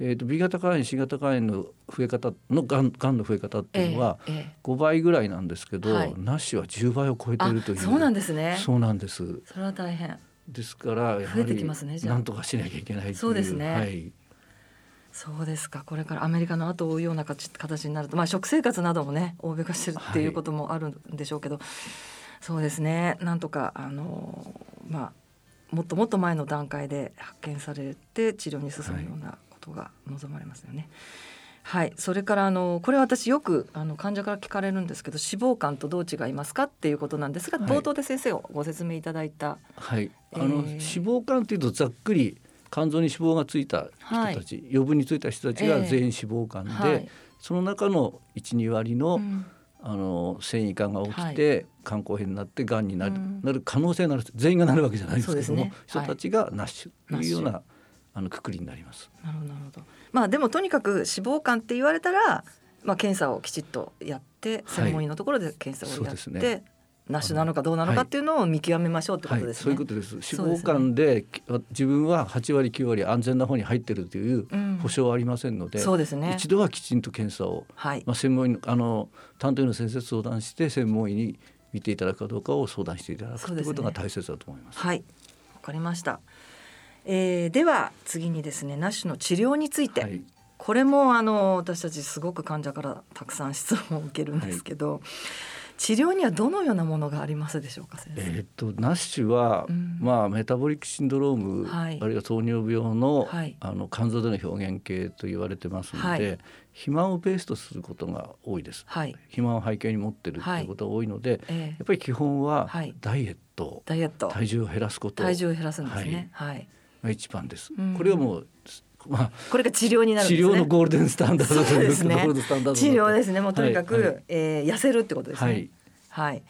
えーと、B 型肝炎 C 型肝炎の増え方のがんがんの増え方っていうのは5倍ぐらいなんですけど、ええナッシュは10倍を超えているという。そうなんですね。そうなんです。それは大変。ですからやはりなんとかしなきゃいけないそうですね、はい。そうですか。これからアメリカの後を追うような形になると、まあ、食生活などもね欧米化してるっていうこともあるんでしょうけど、はい、そうですね。なんとかあのまあもっともっと前の段階で発見されて治療に進むようなことが望まれますよね。はい、それからあのこれ私よくあの患者から聞かれるんですけど脂肪肝とどう違いますかっていうことなんですが、はい、冒頭で先生をご説明いただいた、はい、あの、えー、脂肪肝というとざっくり肝臓に脂肪がついた人たち、はい、余分についた人たちが全員脂肪肝で、えーはい、その中の12割の、うん、あの繊維化が起きて、肝硬変になってがんになるうん、なる可能性がある全員がなるわけじゃないですけども、ね、人たちがナッシュというようなあのくくりになります。なるほどなるほど。まあでもとにかく脂肪肝って言われたら、まあ検査をきちっとやって専門医のところで検査をやって、はいね、なしなのかどうなのかっていうのを見極めましょうってことですね。はい、そういうことです。脂肪肝で自分は8割9割安全な方に入ってるという保証はありませんので、うん、そうですね。一度はきちんと検査を、はい、まあ専門医あの担当医の先生と相談して専門医に見ていただくかどうかを相談していただくということが大切だと思います。はい、わかりました。えー、では次にですね、ナッシュの治療について。はいこれもあの私たちすごく患者からたくさん質問を受けるんですけど、はい治療にはどのようなものがありますでしょうかえっとナッシュは、うん、まあメタボリックシンドローム、はい、あるいは糖尿病のはい、あの肝臓での表現系と言われてますので、はい、肥満をベースとすることが多いです。はい、肥満を背景に持ってるということが多いので、えー、やっぱり基本はダイエット、ダイエット。体重を減らすこと体重を減らすんですね。はい、が一番です。うん、これはもうまあ、これが治療になる、ね、治療のゴールデンスタンダードというですね。治療ですね。もうとにかく、はい、えー、痩せるってことですね。はい。はい。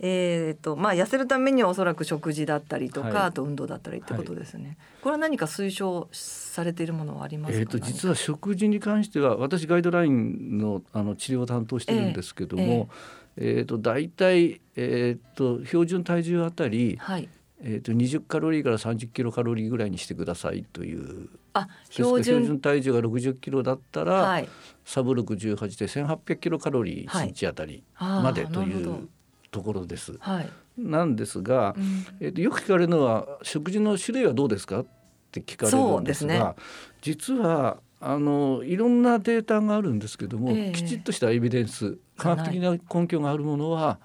えーとまあ、痩せるためにはおそらく食事だったりとか、はい、あと運動だったりってことですね、はい、これは何か推奨されているものはありますか、えーと、実は食事に関しては私ガイドラインのあの治療を担当してるんですけども、えー、えー、と大体、えーと、標準体重あたり、はいえー、と20カロリーから30キロカロリーぐらいにしてくださいという。あ標準。標準体重が60キロだったら、はい、サブ68で1800キロカロリー1日あたりまでというところです。はい、なんですが、うん、えー、とよく聞かれるのは食事の種類はどうですかって聞かれるんですが、ね、実はあのいろんなデータがあるんですけども、えー、きちっとしたエビデンス科学的な根拠があるものは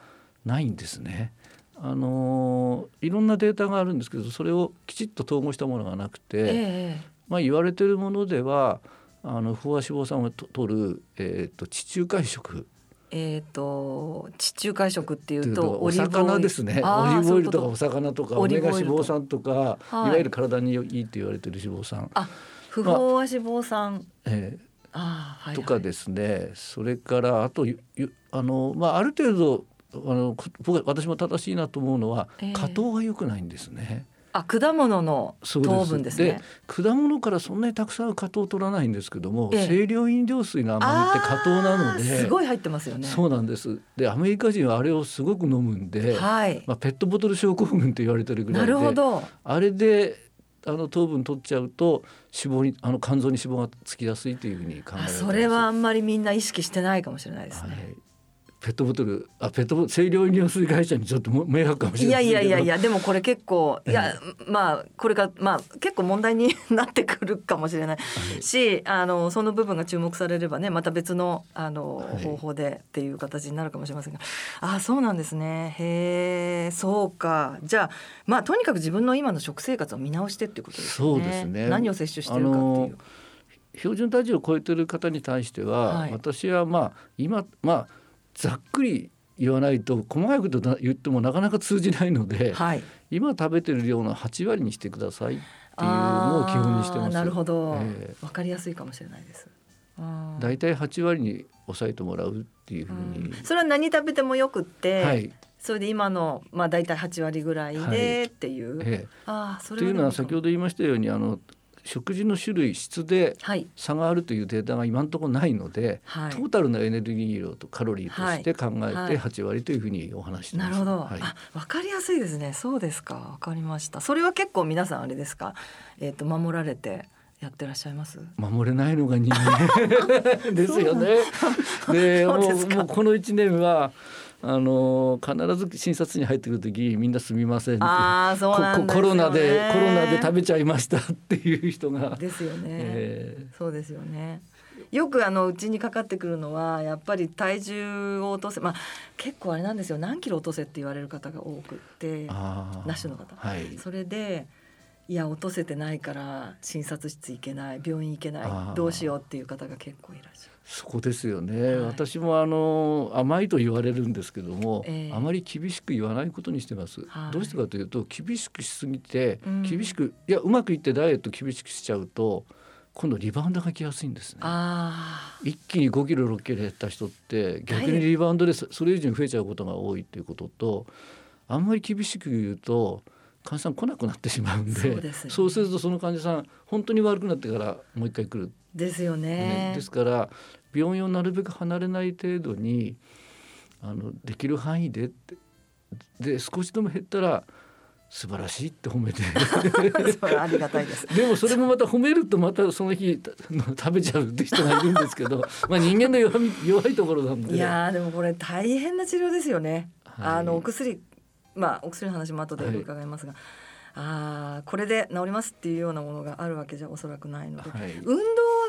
ないんですね。あのいろんなデータがあるんですけどそれをきちっと統合したものがなくて、えー、まあ、言われてるものではあの飽和脂肪酸をとる、えーと、地中海食。えっ、ー、と地中海食っていうとお魚ですね。オリーブオイルとかお魚とかオメガ脂肪酸とか、はい、いわゆる体にいいと言われてる脂肪酸。あ不飽和脂肪酸、まあ、えーあはいはい、とかですね。それからあとあの、まあ、ある程度あの僕私も正しいなと思うのは、えー、果糖が良くないんですね。あ果物の糖分ですね。果物からそんなにたくさん果糖を取らないんですけども、ええ、清涼飲料水の甘みって果糖なのですごい入ってますよね。そうなんです。でアメリカ人はあれをすごく飲むんで、はい、まあ、ペットボトル症候群と言われてるぐらいでなるほど。あれであの糖分取っちゃうと脂肪にあの肝臓に脂肪がつきやすいというふうに考えられます。それはあんまりみんな意識してないかもしれないですね、はいペットボトルあペットボ清涼飲料水会社にちょっと迷惑かもしれない。いやいやいやいやでもこれ結構いや、まあこれがまあ結構問題になってくるかもしれない、はい、しあのその部分が注目されればねまた別のあの、はい、方法でっていう形になるかもしれませんが。あそうなんですね。へえ。そうか。じゃあまあとにかく自分の今の食生活を見直してっていうことですね。そうですね。何を摂取してるかっていう。標準体重を超えてる方に対しては、はい、私はまあ今まあざっくり言わないと細かいこと言ってもなかなか通じないので、はい、今食べてる量の8割にしてくださいっていうのを基本にしてます。なるほど、えー、分かりやすいかもしれないです。大体8割に抑えてもらうっていうふうに、ん、それは何食べてもよくって、はい、それで今のまあ大体8割ぐらいでっていう。はいええ、あそれというのは先ほど言いましたようにあの食事の種類質で差があるというデータが今のところないので、はい、トータルのエネルギー量とカロリーとして考えて8割というふうにお話してます。なるほど、はい、あ分かりやすいですね。そうですか。分かりました。それは結構皆さんあれですか、えーと、守られてやってらっしゃいます？守れないのが人間 ですよね。で もうもうこの1年はあの必ず診察に入ってくる時みんなすみませんあそうなんコロナでコロナで食べちゃいましたっていう人が。ですよね、えー、そうですよね。よくあのうちにかかってくるのはやっぱり体重を落とせまあ結構あれなんですよ。何キロ落とせって言われる方が多くってナッシュの方、はい、それでいや落とせてないから診察室行けない病院行けないどうしようっていう方が結構いらっしゃる。そこですよね、はい、私もあの甘いと言われるんですけども、えー、あまり厳しく言わないことにしてます、はい、どうしてかというと厳しくしすぎて、うん、厳しくいやうまくいってダイエット厳しくしちゃうと今度リバウンドが来やすいんですね。一気に5キロ6キロ減った人って逆にリバウンドでそれ以上に増えちゃうことが多いっていうこととあんまり厳しく言うと患者さん来なくなってしまうんでそうで、ね、そうするとその患者さん本当に悪くなってからもう一回来る。ですよね。ねですから病院をなるべく離れない程度にあのできる範囲でってで少しでも減ったら素晴らしいって褒めて。ありがたいです。でもそれもまた褒めるとまたその日食べちゃうって人がいるんですけど まあ人間の弱弱いところなんでいやでもこれ大変な治療ですよね、はい、あのお薬まあお薬の話も後で伺いますが、はい、ああこれで治りますっていうようなものがあるわけじゃおそらくないので、はい、運動は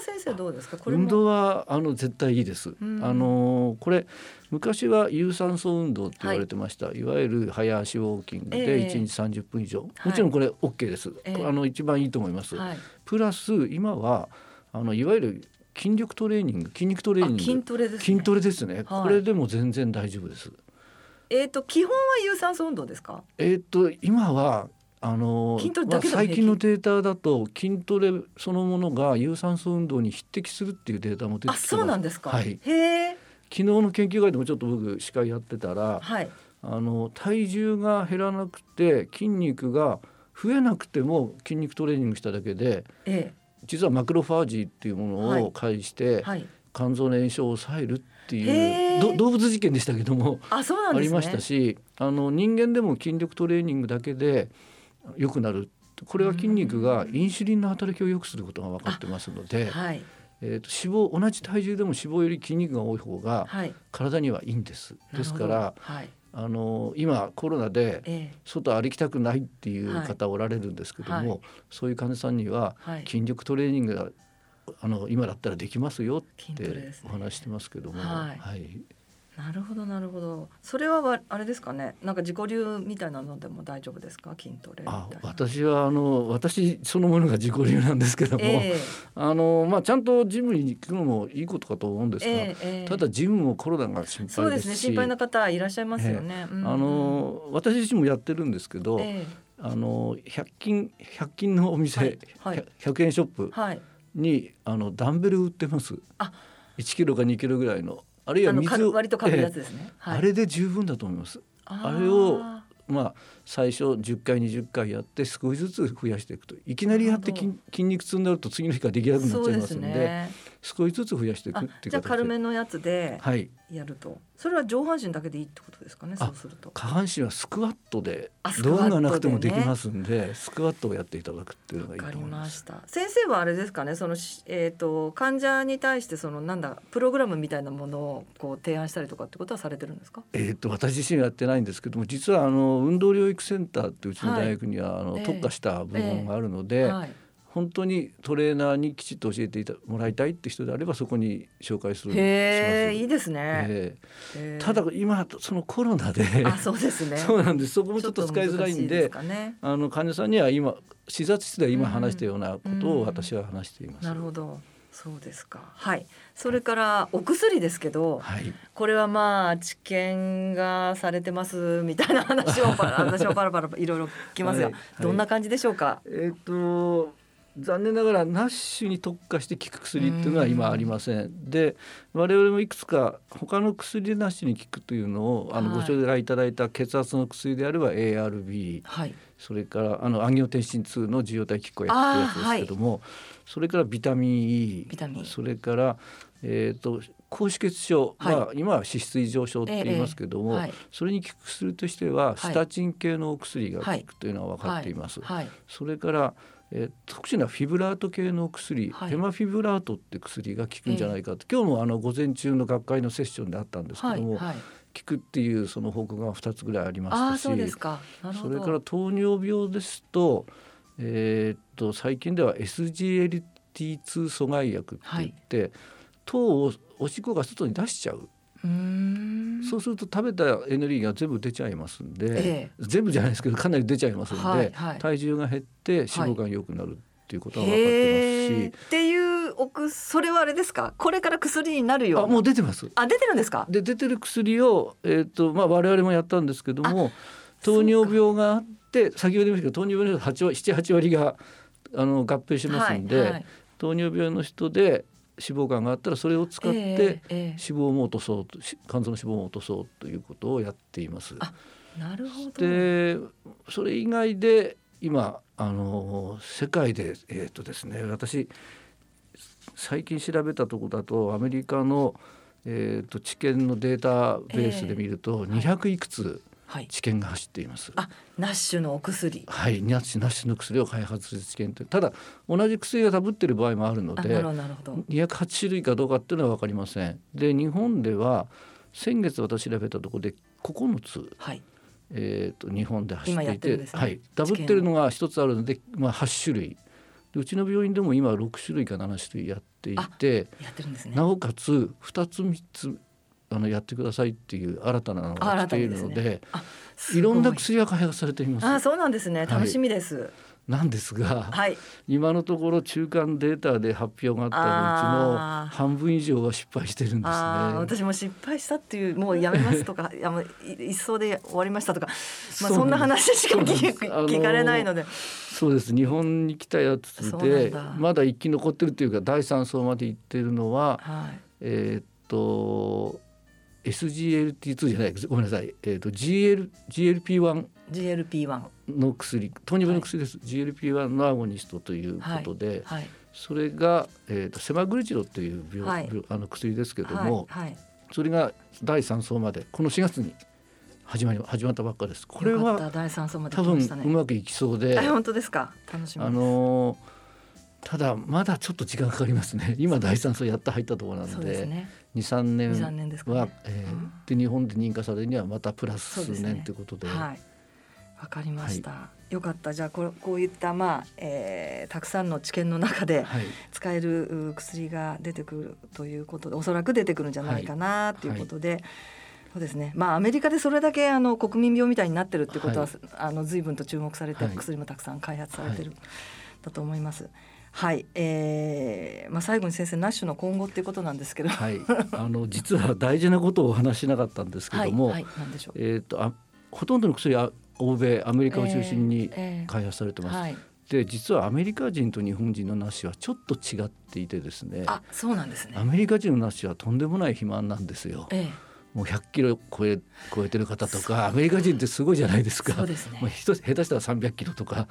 先生どうですか？運動はあの絶対いいです、うん、あのこれ昔は有酸素運動って言われてました、はい、いわゆる早足ウォーキングで1日30分以上、えー、もちろんこれ OK です、えー、あの一番いいと思います、プラス今はあのいわゆる筋力トレーニング筋肉トレーニング。筋トレですね。筋トレですね、これでも全然大丈夫です。えっ、ー、と基本は有酸素運動ですか？えっ、ー、と今はあのまあ、最近のデータだと筋トレそのものが有酸素運動に匹敵するっていうデータも出てきてそうなんですか、はい、へ昨日の研究会でもちょっと僕司会やってたら、はい、あの体重が減らなくて筋肉が増えなくても筋肉トレーニングしただけで、ええ、実はマクロファージっていうものを介して、はい、肝臓の炎症を抑えるっていう動物実験でしたけどもあそうなん、ね、ありましたしあの人間でも筋力トレーニングだけで良くなる。これは筋肉がインシュリンの働きを良くすることが分かってますので、はい、えーと、脂肪同じ体重でも脂肪より筋肉が多い。方が体にはいいんです。はい、ですから、はい、あの今コロナで外歩きたくないっていう方おられるんですけども、そういう患者さんには筋力トレーニングがあの今だったらできますよってお話してますけども、はいなるほどなるほど。それはあれですかね。なんか自己流みたいなのでも大丈夫ですか？筋トレあ私はあの私そのものが自己流なんですけども、えー、あのまあちゃんとジムに行くのもいいことかと思うんですが、えー、ただジムもコロナが心配そうですね。心配な方いらっしゃいますよね、えー、あの私自身もやってるんですけど、あの百均百均のお店、はいはい、100円ショップに、はい、あのダンベル売ってます。あ。1キロか2キロぐらいのあるいは水を割と軽いやつですね、はい、あれで十分だと思います。あれをまあ最初10回20回やって少しずつ増やしていくと。いきなりやって筋肉痛になると次の日からできなくなっちゃいますので少しずつ増やしていくっていうじゃあ軽めのやつでやると、はい、それは上半身だけでいいってことですかねそうすると。下半身はスクワットで道具がなくてもできますんでスクワットをやっていただくっていうのがいいと思います。先生はあれですかねその、えーと、患者に対してそのなんだプログラムみたいなものをこう提案したりとかってことはされてるんですか？えっ、と私自身はやってないんですけども実はあの運動療育センターってうちの大学には、はい、あの特化した部門があるので、えーえ。ーはい本当にトレーナーにきちっと教えてもらいたいって人であればそこに紹介する。へいいですね、えー、ただ今そのコロナで。あそうですね。そうなんです。そこもちょっと使いづらいんで、ね、あの患者さんには今視察室で今話したようなことを私は話しています。なるほど。そうですか。はい。それからお薬ですけど、はい、これはまあ治験がされてますみたいな話を 私もパラパラいろいろ聞きますが、はい。はい、どんな感じでしょうか？えっ、と残念ながらナッシュに特化して効く薬っていうのは今ありません。で我々もいくつか他の薬でナッシュに効くというのをあのご紹介いただいた血圧の薬であれば ARB、はい、それからあのアンギオテンシン2の受容体拮抗薬ってやつですけども、はい、それからビタミン E それからえーと、高脂血症。は、はい、今は脂質異常症って言いますけども、ええはい、それに効く薬としてはスタチン系のお薬が効くというのは分かっています。はい、それからえー、特殊なフィブラート系の薬、はい、ヘマフィブラートって薬が効くんじゃないかと、えー、今日もあの午前中の学会のセッションであったんですけども、はいはい、効くっていうその報告が2つぐらいありましたしそれから糖尿病ですと,、えー、っと最近では SGLT2 阻害薬って言って、はい、糖をおしっこが外に出しちゃう。そうすると食べたエネルギーが全部出ちゃいますんで、ええ、全部じゃないですけどかなり出ちゃいますんで、はいはい、体重が減って脂肪が良くなるっていうことは分かってますし。っていうおくそれはあれですか？これから薬になるよあもう出てます。あ出てるんですか？で出てる薬を、えーとまあ、我々もやったんですけども糖尿病があって先ほど言いましたけど糖尿病の人78割があの合併しますんで、はいはい、糖尿病の人で脂肪肝があったらそれを使って脂肪も落とそうと肝臓の脂肪も落とそうということをやっています。なるほど。でそれ以外で今あの世界でえっ、ー、とですね私最近調べたところだとアメリカの、えーと、治験のデータベースで見ると200いくつ治験が走っています。はい、あナッシュのお薬。はい。ナッシュナッシュの薬を開発する治験ってただ同じ薬がダブってる場合もあるので208種類かどうかっていうのは分かりません。で日本では先月私調べたところで9つ、はい。えーと、日本で走っていて、ね、はい、ダブってるのが1つあるので、まあ、8種類。うちの病院でも今6種類か7種類やっていて、ね、なおかつ2つ3つあのやってくださいっていう新たなのが来ているので、ね、い。ろんな薬が開発されています。あそうなんですね。楽しみです。はいなんですが、はい、今のところ中間データで発表があったうちの半分以上は失敗してるんですね。私も失敗したっていうもうやめますとか やめ一層で終わりましたとか、まあそんな話しか聞かれないので。そうです。日本に来たやつでまだ生き残ってるというか第三層まで行ってるのは、はい、えっと SGLT2 じゃないごめんなさい、えーと、GL GLP1 GLP1 の薬糖尿病の薬です、はい、GLP1 のアゴニストということで、はいはい、それが、えーと、セマグルチドという病、病あの薬ですけども、それが第3層までこの4月に始まり始まったばっかです。これは、ね、多分うまくいきそうで。本当ですか？楽しみあのー、ただまだちょっと時間かかりますね。今第三層やった入ったところなんで。でね、23年は年ですか、ね、えー、で日本で認可されるにはまたプラス数年ということで。わ、ね、はい、かりました、はい、よかった。じゃあここういった、まあえー、たくさんの治験の中で使える薬が出てくるということで、はい、おそらく出てくるんじゃないかなとい。うことで。はい。そうですね。まあアメリカでそれだけあの国民病みたいになってるってことは、はい、あの随分と注目されて、薬もたくさん開発されてる、はい、だと思います。はい、えーまあ、最後に先生ナッシュの今後っていうことなんですけど、はい、あの実は大事なことをお話しなかったんですけども、はい、えーと、あほとんどの薬は欧米アメリカを中心に開発されてます。えーえーはい、で実はアメリカ人と日本人のナッシュはちょっと違っていてですねあそうなんですね。アメリカ人のナッシュはとんでもない肥満なんですよ。えーもう100キロ超え超えてる方とかアメリカ人ってすごいじゃないですか。そうですね。まあ、下手したら300キロとか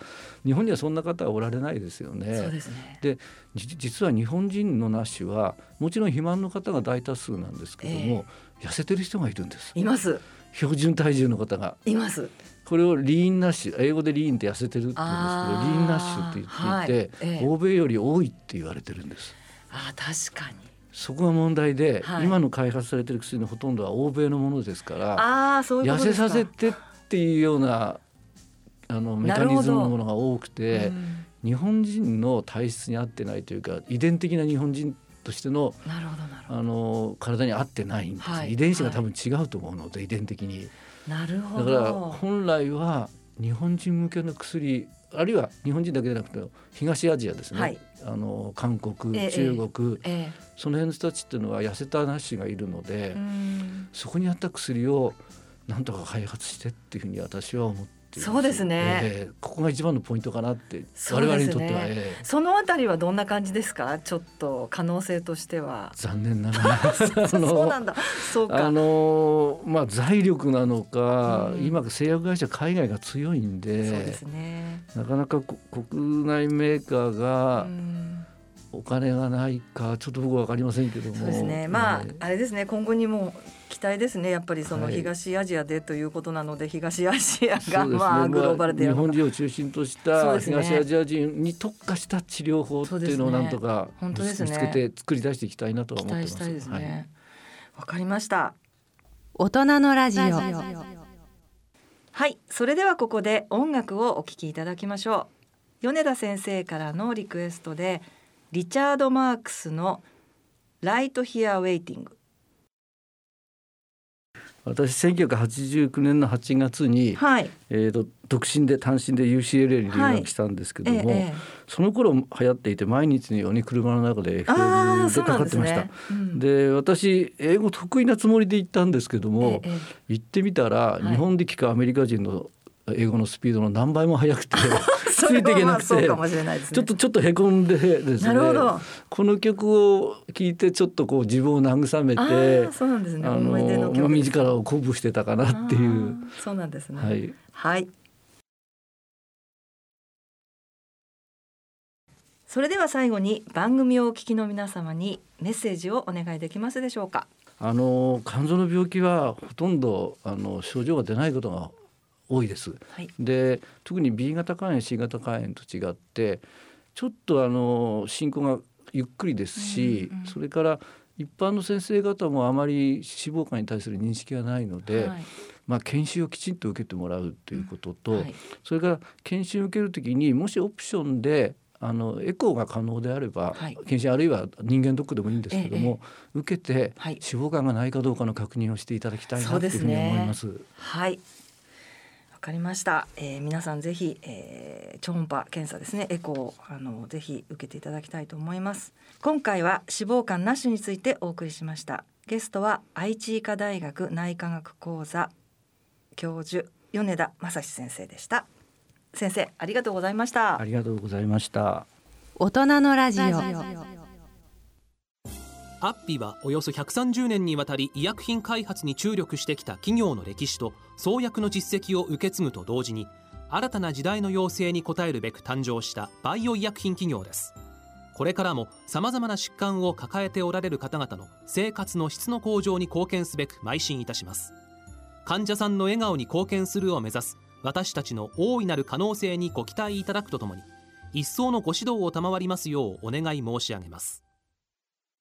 日本にはそんな方はおられないですよね。そうですね。で実は日本人のナッシュはもちろん肥満の方が大多数なんですけども、えー、痩せてる人がいるんです。います。標準体重の方がいます。これをリーンナッシュ英語でリーンって痩せてるって言うんですけどリーンナッシュって言っていて、はいえー、欧米より多いって言われてるんです。あ確かに。そこが問題で、はい、今の開発されてる薬のほとんどは欧米のものですからあそういう痩せさせてっていうようなあのメカニズムのものが多くて、日本人の体質に合ってないというか遺伝的な日本人としてのあの体に合ってないんです、はい、遺伝子が多分違うと思うので、はい、遺伝的に。なるほど。だから本来は日本人向けの薬あるいは日本人だけでなくて東アジアですね、はい、あの韓国、え中国、えその辺の人たちっていうのは痩せたなしがいるのでそこにあった薬をなんとか開発してっていうふうに私は思ってそうですね、えー、ここが一番のポイントかなって、我々にとっては、えー、そのあたりはどんな感じですか？ちょっと可能性としては。残念ながら そうなんだ。そうか。あのまあ財力なのか、うん、今製薬会社海外が強いんでそうですね。なかなか国内メーカーが、うんお金がないかちょっと僕は分かりませんけども。そうですね。まあ、はい、あれですね。今後にも期待ですね。やっぱりその東アジアでということなので、はい、東アジアが、ね、まあグローバルで、まあ、日本人を中心とした東アジア人に特化した治療法っていうのをなんとか見つけて作り出していきたいなと思ってます。わ、ね、はい、かりました。大人のラジオ。はい。それではここで音楽をお聴きいただきましょう。米田先生からのリクエストでリチャード・マークスの「ライト・ヒア・ウェイティング」私1989年の8月に、はい、えーと、独身で単身で UCLA に留学したんですけども、はいええ、その頃流行っていて毎日のように車の中で FM でかかってました。で、ねうん、私英語得意なつもりで行ったんですけども、え、行ってみたら、日本で聞くアメリカ人の英語のスピードの何倍も速くて ついていけなくて、ね、ちょっとちょっとへこんでですね。この曲を聴いてちょっとこう自分を慰めてそうなんですね。あのもみ力を鼓舞してたかなっていう。そうなんですね。はい、はい、それでは最後に番組をお聞きの皆様にメッセージをお願いできますでしょうか？あの肝臓の病気はほとんどあの症状が出ないことが多いです。はい、で特に B 型肝炎 C 型肝炎と違ってちょっとあの進行がゆっくりですし、うんうん、それから一般の先生方もあまり脂肪肝に対する認識がないので、はい、まあ、検診をきちんと受けてもらうということと、うんはい、それから検診を受ける時にもしオプションであのエコーが可能であれば、はい、検診あるいは人間ドックでもいいんですけども、ええ、受けて脂肪肝がないかどうかの確認をしていただきたいなというふうに思います。すね、はいかりました、えー、皆さんぜひ、えー、超音波検査ですね。エコーあのぜひ受けていただきたいと思います。今回は脂肪肝なしについてお送りしました。ゲストは愛知医科大学内科学講座教授米田正史先生でした。先生ありがとうございました。ありがとうございました。大人のラジオアッピはおよそ130年にわたり医薬品開発に注力してきた企業の歴史と創薬の実績を受け継ぐと同時に新たな時代の要請に応えるべく誕生したバイオ医薬品企業です。これからもさまざまな疾患を抱えておられる方々の生活の質の向上に貢献すべく邁進いたします。患者さんの笑顔に貢献するを目指す私たちの大いなる可能性にご期待いただくとともに一層のご指導を賜りますようお願い申し上げます。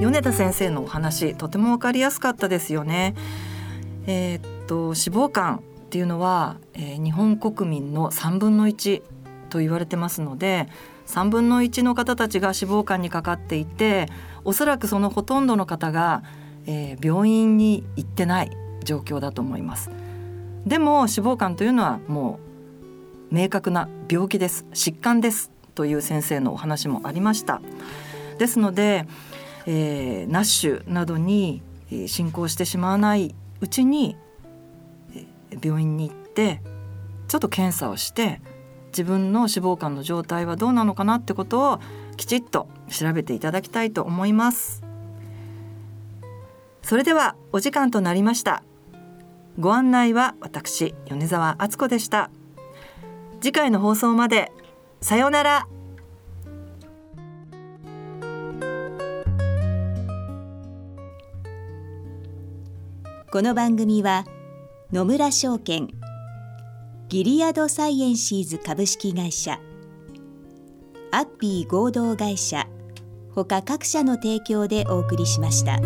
米田先生のお話とても分かりやすかったですよね。えー、っと脂肪肝っていうのは、えー、日本国民の3分の1と言われてますので3分の1の方たちが脂肪肝にかかっていておそらくそのほとんどの方が、えー、病院に行ってない状況だと思います。でも脂肪肝というのはもう明確な病気です疾患ですという先生のお話もありました。ですのでえー、ナッシュなどに進行してしまわないうちに病院に行ってちょっと検査をして自分の脂肪肝の状態はどうなのかなってことをきちっと調べていただきたいと思います。それではお時間となりました。ご案内は私米澤敦子でした。次回の放送までさようなら。この番組は野村証券ギリアドサイエンシーズ株式会社アッピー合同会社ほか各社の提供でお送りしました。